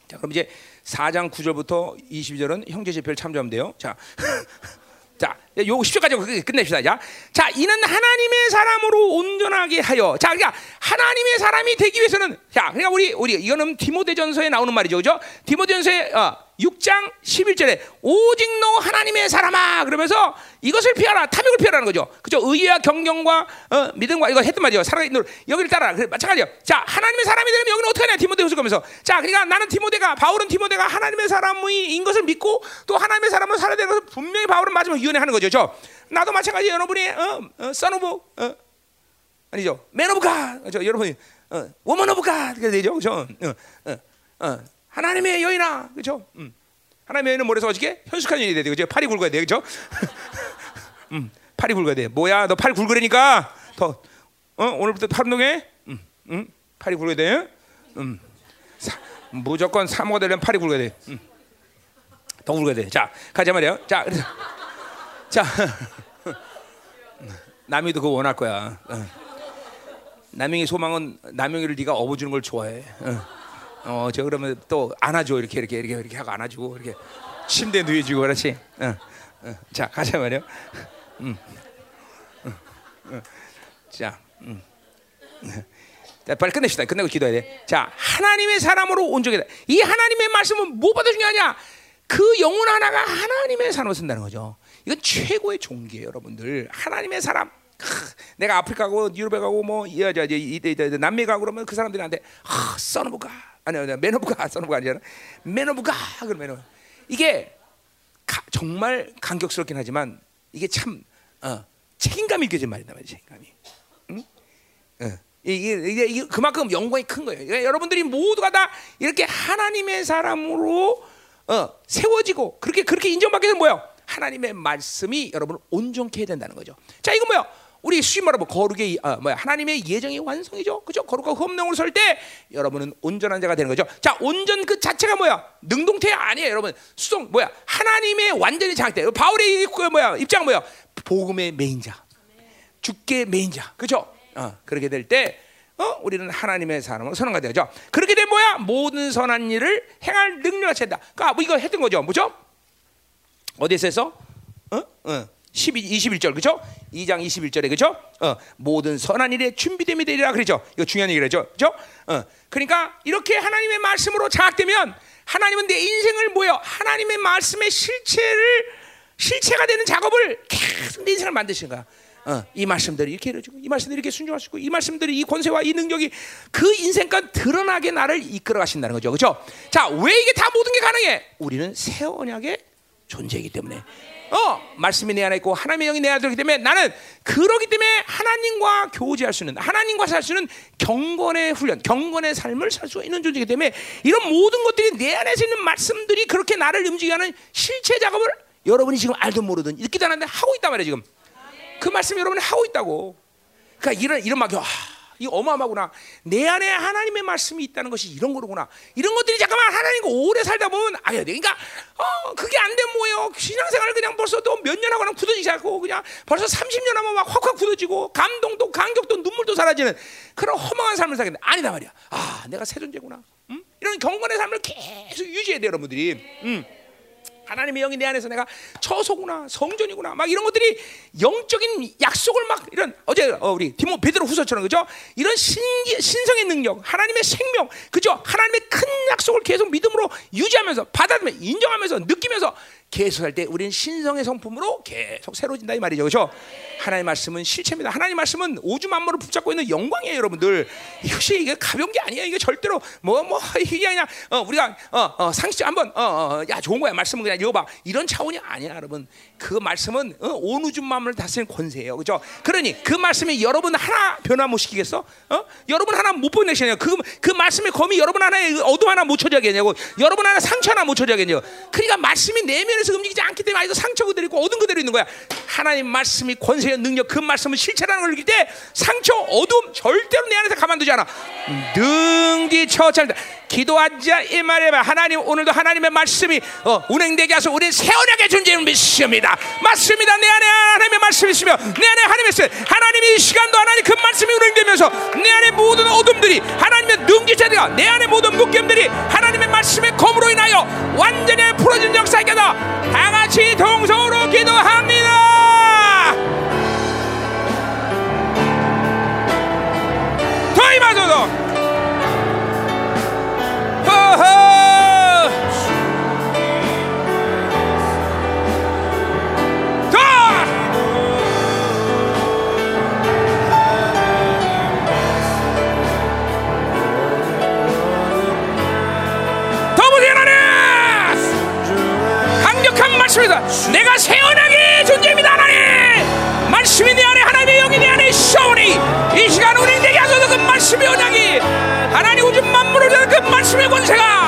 자, 그럼 이제 4장 9절부터 22절은 형제 제표를 참조하면 돼요. 자. 자, 요 10절까지 끝냅시다. 자, 자, 이는 하나님의 사람으로 온전하게 하여. 자, 그러니까 하나님의 사람이 되기 위해서는 자, 그러니까 우리 우리 이거는 디모데전서에 나오는 말이죠. 그죠? 디모데전서에 어, 6장 11절에 오직 너 하나님의 사람아 그러면서 이것을 피하라 탐욕을 피하라는 거죠. 그죠? 의와 경건과 어, 믿음과 이거 했단 말이죠. 사랑의 여기를 따라. 그래 마찬가지요. 자, 하나님의 사람이 되면 여기는 어떻게 하냐? 디모데후서 보면서 자, 그러니까 나는 디모데가 바울은 디모데가 하나님의 사람인 것을 믿고 또 하나님의 사람을 살아야 되는 것을 분명히 바울은 마지막 위원회 하는 거죠. 저 나도 마찬가지 여러분이 어, 어, son of 어, 아니죠. man of God. 저 여러분이 어, 가. 그게 되죠. 그죠? 어, 어, 어. 하나님의 여인아, 그렇죠? 음. 하나님의 여인은 뭐래서 어떻게 현숙한 여인이 그죠? 팔이 굵어야 돼, 그죠? 음, 팔이 굵어야 돼. 뭐야, 너 팔 굵으니까 더, 어, 오늘부터 팔 운동해. 음, 음, 팔이 굵어야 돼. 음, 사, 무조건 사모가 되려면 팔이 굵어야 돼. 음, 더 굵어야 돼. 자, 가자 말이야. 자, 그래서, 자, 남이도 그거 원할 거야. 어. 남영의 소망은 남영이를 네가 업어주는 걸 좋아해. 어. 어, 저 그러면 또 안아줘 이렇게 이렇게 이렇게 이렇게 하고 안아주고 이렇게 침대 누워주고 그렇지. 어, 어. 자 가자 말이요. 음. 어, 자, 음. 자, 빨리 끝냅시다. 끝내고 기도해야 돼. 자, 하나님의 사람으로 온전이다. 이 하나님의 말씀은 무엇보다 중요하냐? 그 영혼 하나가 하나님의 사람을 쓴다는 거죠. 이건 최고의 종기예요, 여러분들. 하나님의 사람. 내가 아프리카 가고 유럽에 가고 뭐 이제 이제 남미 가고 그러면 그 사람들한테 아, 써놓을까 아니 아니 매너부가 써놓을까 아니잖아 매너부가 그러면 이게 가, 정말 감격스럽긴 하지만 이게 참 어, 책임감이 느껴진 말이다 말이야 책임감이 응? 어. 이게, 이게, 이게 그만큼 영광이 큰 거예요. 그러니까 여러분들이 모두가 다 이렇게 하나님의 사람으로 어, 세워지고 그렇게 그렇게 인정받게 되면 뭐요? 하나님의 말씀이 여러분을 온전케 해야 된다는 거죠. 자, 이거 뭐요? 우리 수임 말하면 거룩의 어, 뭐야 하나님의 예정의 완성이죠, 그죠? 거룩과 흠령으로 설 때 여러분은 온전한 자가 되는 거죠. 자, 온전 그 자체가 뭐야? 능동태 아니에요, 여러분. 수동 뭐야? 하나님의 완전히 장태. 바울의 그 뭐야? 입장 뭐야? 복음의 메인자, 주께 메인자, 그죠? 어, 그렇게 될 때. 어? 우리는 하나님의 사람으로 선언가 되죠. 그렇게 되면 뭐야? 모든 선한 일을 행할 능력을 채다. 그러니까 뭐 이거 했던 거죠, 뭐죠? 어디서 해서? 어? 어. 12, 21절 그죠? 2장 21절에 그죠? 어, 모든 선한 일에 준비됨이 되리라 그러죠. 이거 중요한 얘기죠. 그죠? 어, 그러니까 이렇게 하나님의 말씀으로 장악되면 하나님은 내 인생을 뭐요? 하나님의 말씀의 실체를 실체가 되는 작업을 계속 내 인생을 만드시는 거야. 어, 이 말씀들이 이렇게 이루어지고 이 말씀들이 이렇게 순종할 수 있고 이 말씀들이 이 권세와 이 능력이 그 인생과 드러나게 나를 이끌어 가신다는 거죠. 그죠? 자, 왜 이게 다 모든 게 가능해? 우리는 새 언약의 존재이기 때문에. 어 말씀이 내 안에 있고 하나님의 영이 내 안에 들기 때문에 나는 그러기 때문에 하나님과 교제할 수 있는 하나님과 살 수 있는 경건의 훈련, 경건의 삶을 살 수 있는 존재이기 때문에 이런 모든 것들이 내 안에서 있는 말씀들이 그렇게 나를 움직이게 하는 실체 작업을 여러분이 지금 알든 모르든 읽기도 하는데 하고 있단 말이에요 지금. 그 말씀 여러분이 하고 있다고. 그러니까 이런 이런 막 아, 이 어마어마구나. 내 안에 하나님의 말씀이 있다는 것이 이런 거구나. 이런 것들이 잠깐만 하나님과 오래 살다 보면 알아야 돼. 그러니까 어, 그게 안 되면 뭐예요? 신앙생활 그냥 벌써 또 몇 년 하고 는 굳어지기 시작하고 그냥 벌써 30년 하면 막 확확 굳어지고 감동도 감격도 눈물도 사라지는 그런 허망한 삶을 살겠는데 아니다 말이야. 아, 내가 새 존재구나. 음? 이런 경건의 삶을 계속 유지해야 돼, 여러분들이. 음. 하나님의 영이 내 안에서 내가 처소구나 성전이구나 막 이런 것들이 영적인 약속을 막 이런 어제 어, 우리 디모 베드로 후서처럼 그죠? 이런 신 신성의 능력 하나님의 생명 그죠? 하나님의 큰 약속을 계속 믿음으로 유지하면서 받아들며 인정하면서 느끼면서 계속 할 때 우리는 신성의 성품으로 계속 새로진다 이 말이죠. 그죠? 하나님 말씀은 실체입니다. 하나님 말씀은 우주 만물을 붙잡고 있는 영광이에요 여러분들. 이것이 이게 가벼운 게 아니에요? 이게 절대로 뭐뭐 이게 아니라 어, 우리가 어, 어, 상식 한번 어, 어, 야 좋은 거야. 말씀은 그냥 읽어봐. 이런 차원이 아니야 여러분. 그 말씀은 어, 온 우주 만물을 다스리는 권세예요. 그죠? 그러니 그 말씀이 여러분 하나 변화 못 시키겠어? 어? 여러분 하나 못 보내시냐고 그, 그 말씀의 검이 여러분 하나의 어둠 하나 못 쳐져야겠냐고. 여러분 하나 상처 하나 못 쳐져야겠냐고. 그러니까 말씀이 내면 에서 움직이지 않기 때문에 아직도 상처 그대로 있고 어둠 그대로 있는 거야. 하나님 말씀이 권세의 능력 그 말씀은 실체라는 걸 느낄 때 상처 어둠 절대로 내 안에서 가만두지 않아. 능지 처찰다 기도하자 이 말이야 하나님 오늘도 하나님의 말씀이 어, 운행되게 하소 우리 세원하게 존재를 믿습니다. 맞습니다. 내 안에 하나님의 말씀이 있으며 내 안에 하나님의 말씀 하나님이 이 시간도 하나님 그 말씀이 운행되면서 내 안에 모든 어둠들이 하나님의 능지체가 내 안에 모든 묶임들이 하나님의 말씀의 검으로 인하여 완전히 풀어진 역사이다 다 같이 동성으로 기도합니다. 더 임하소서. 허허 말씀의 언약이 하나님 우주 만물을 위한 그 말씀의 권세가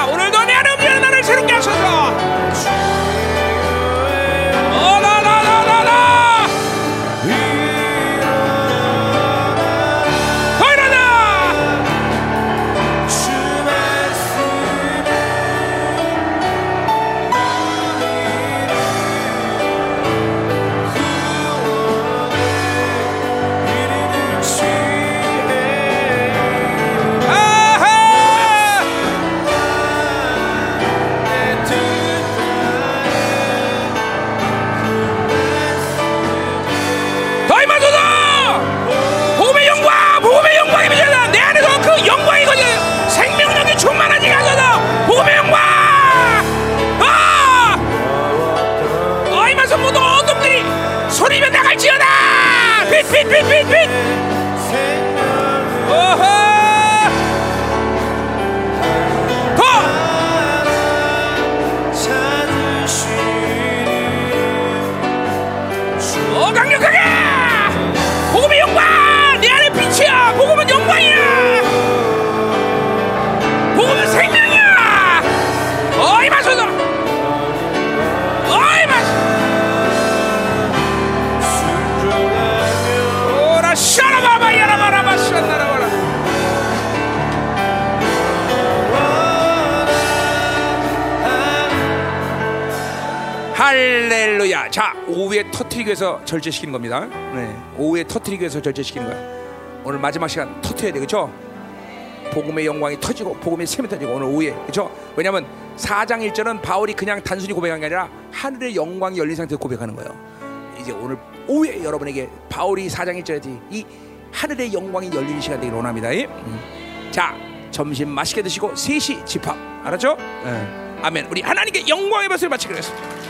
빛빛빛 할렐루야. 자, 오후에 터트리기 위해서 절제시키는 겁니다. 네. 오후에 터트리기 위해서 절제시키는 거야. 오늘 마지막 시간 터트려야 돼. 그렇죠? 복음의 영광이 터지고 복음의 샘이 터지고 오늘 오후에. 그렇죠? 왜냐면 4장 1절은 바울이 그냥 단순히 고백한 게 아니라 하늘의 영광이 열린 상태에서 고백하는 거예요. 이제 오늘 오후에 여러분에게 바울이 4장 1절에 이 하늘의 영광이 열리는 시간 되기를 원합니다. 예? 음. 자, 점심 맛있게 드시고 3시 집합. 알았죠? 예. 아멘. 우리 하나님께 영광의 박수를 바치기로 했습니다.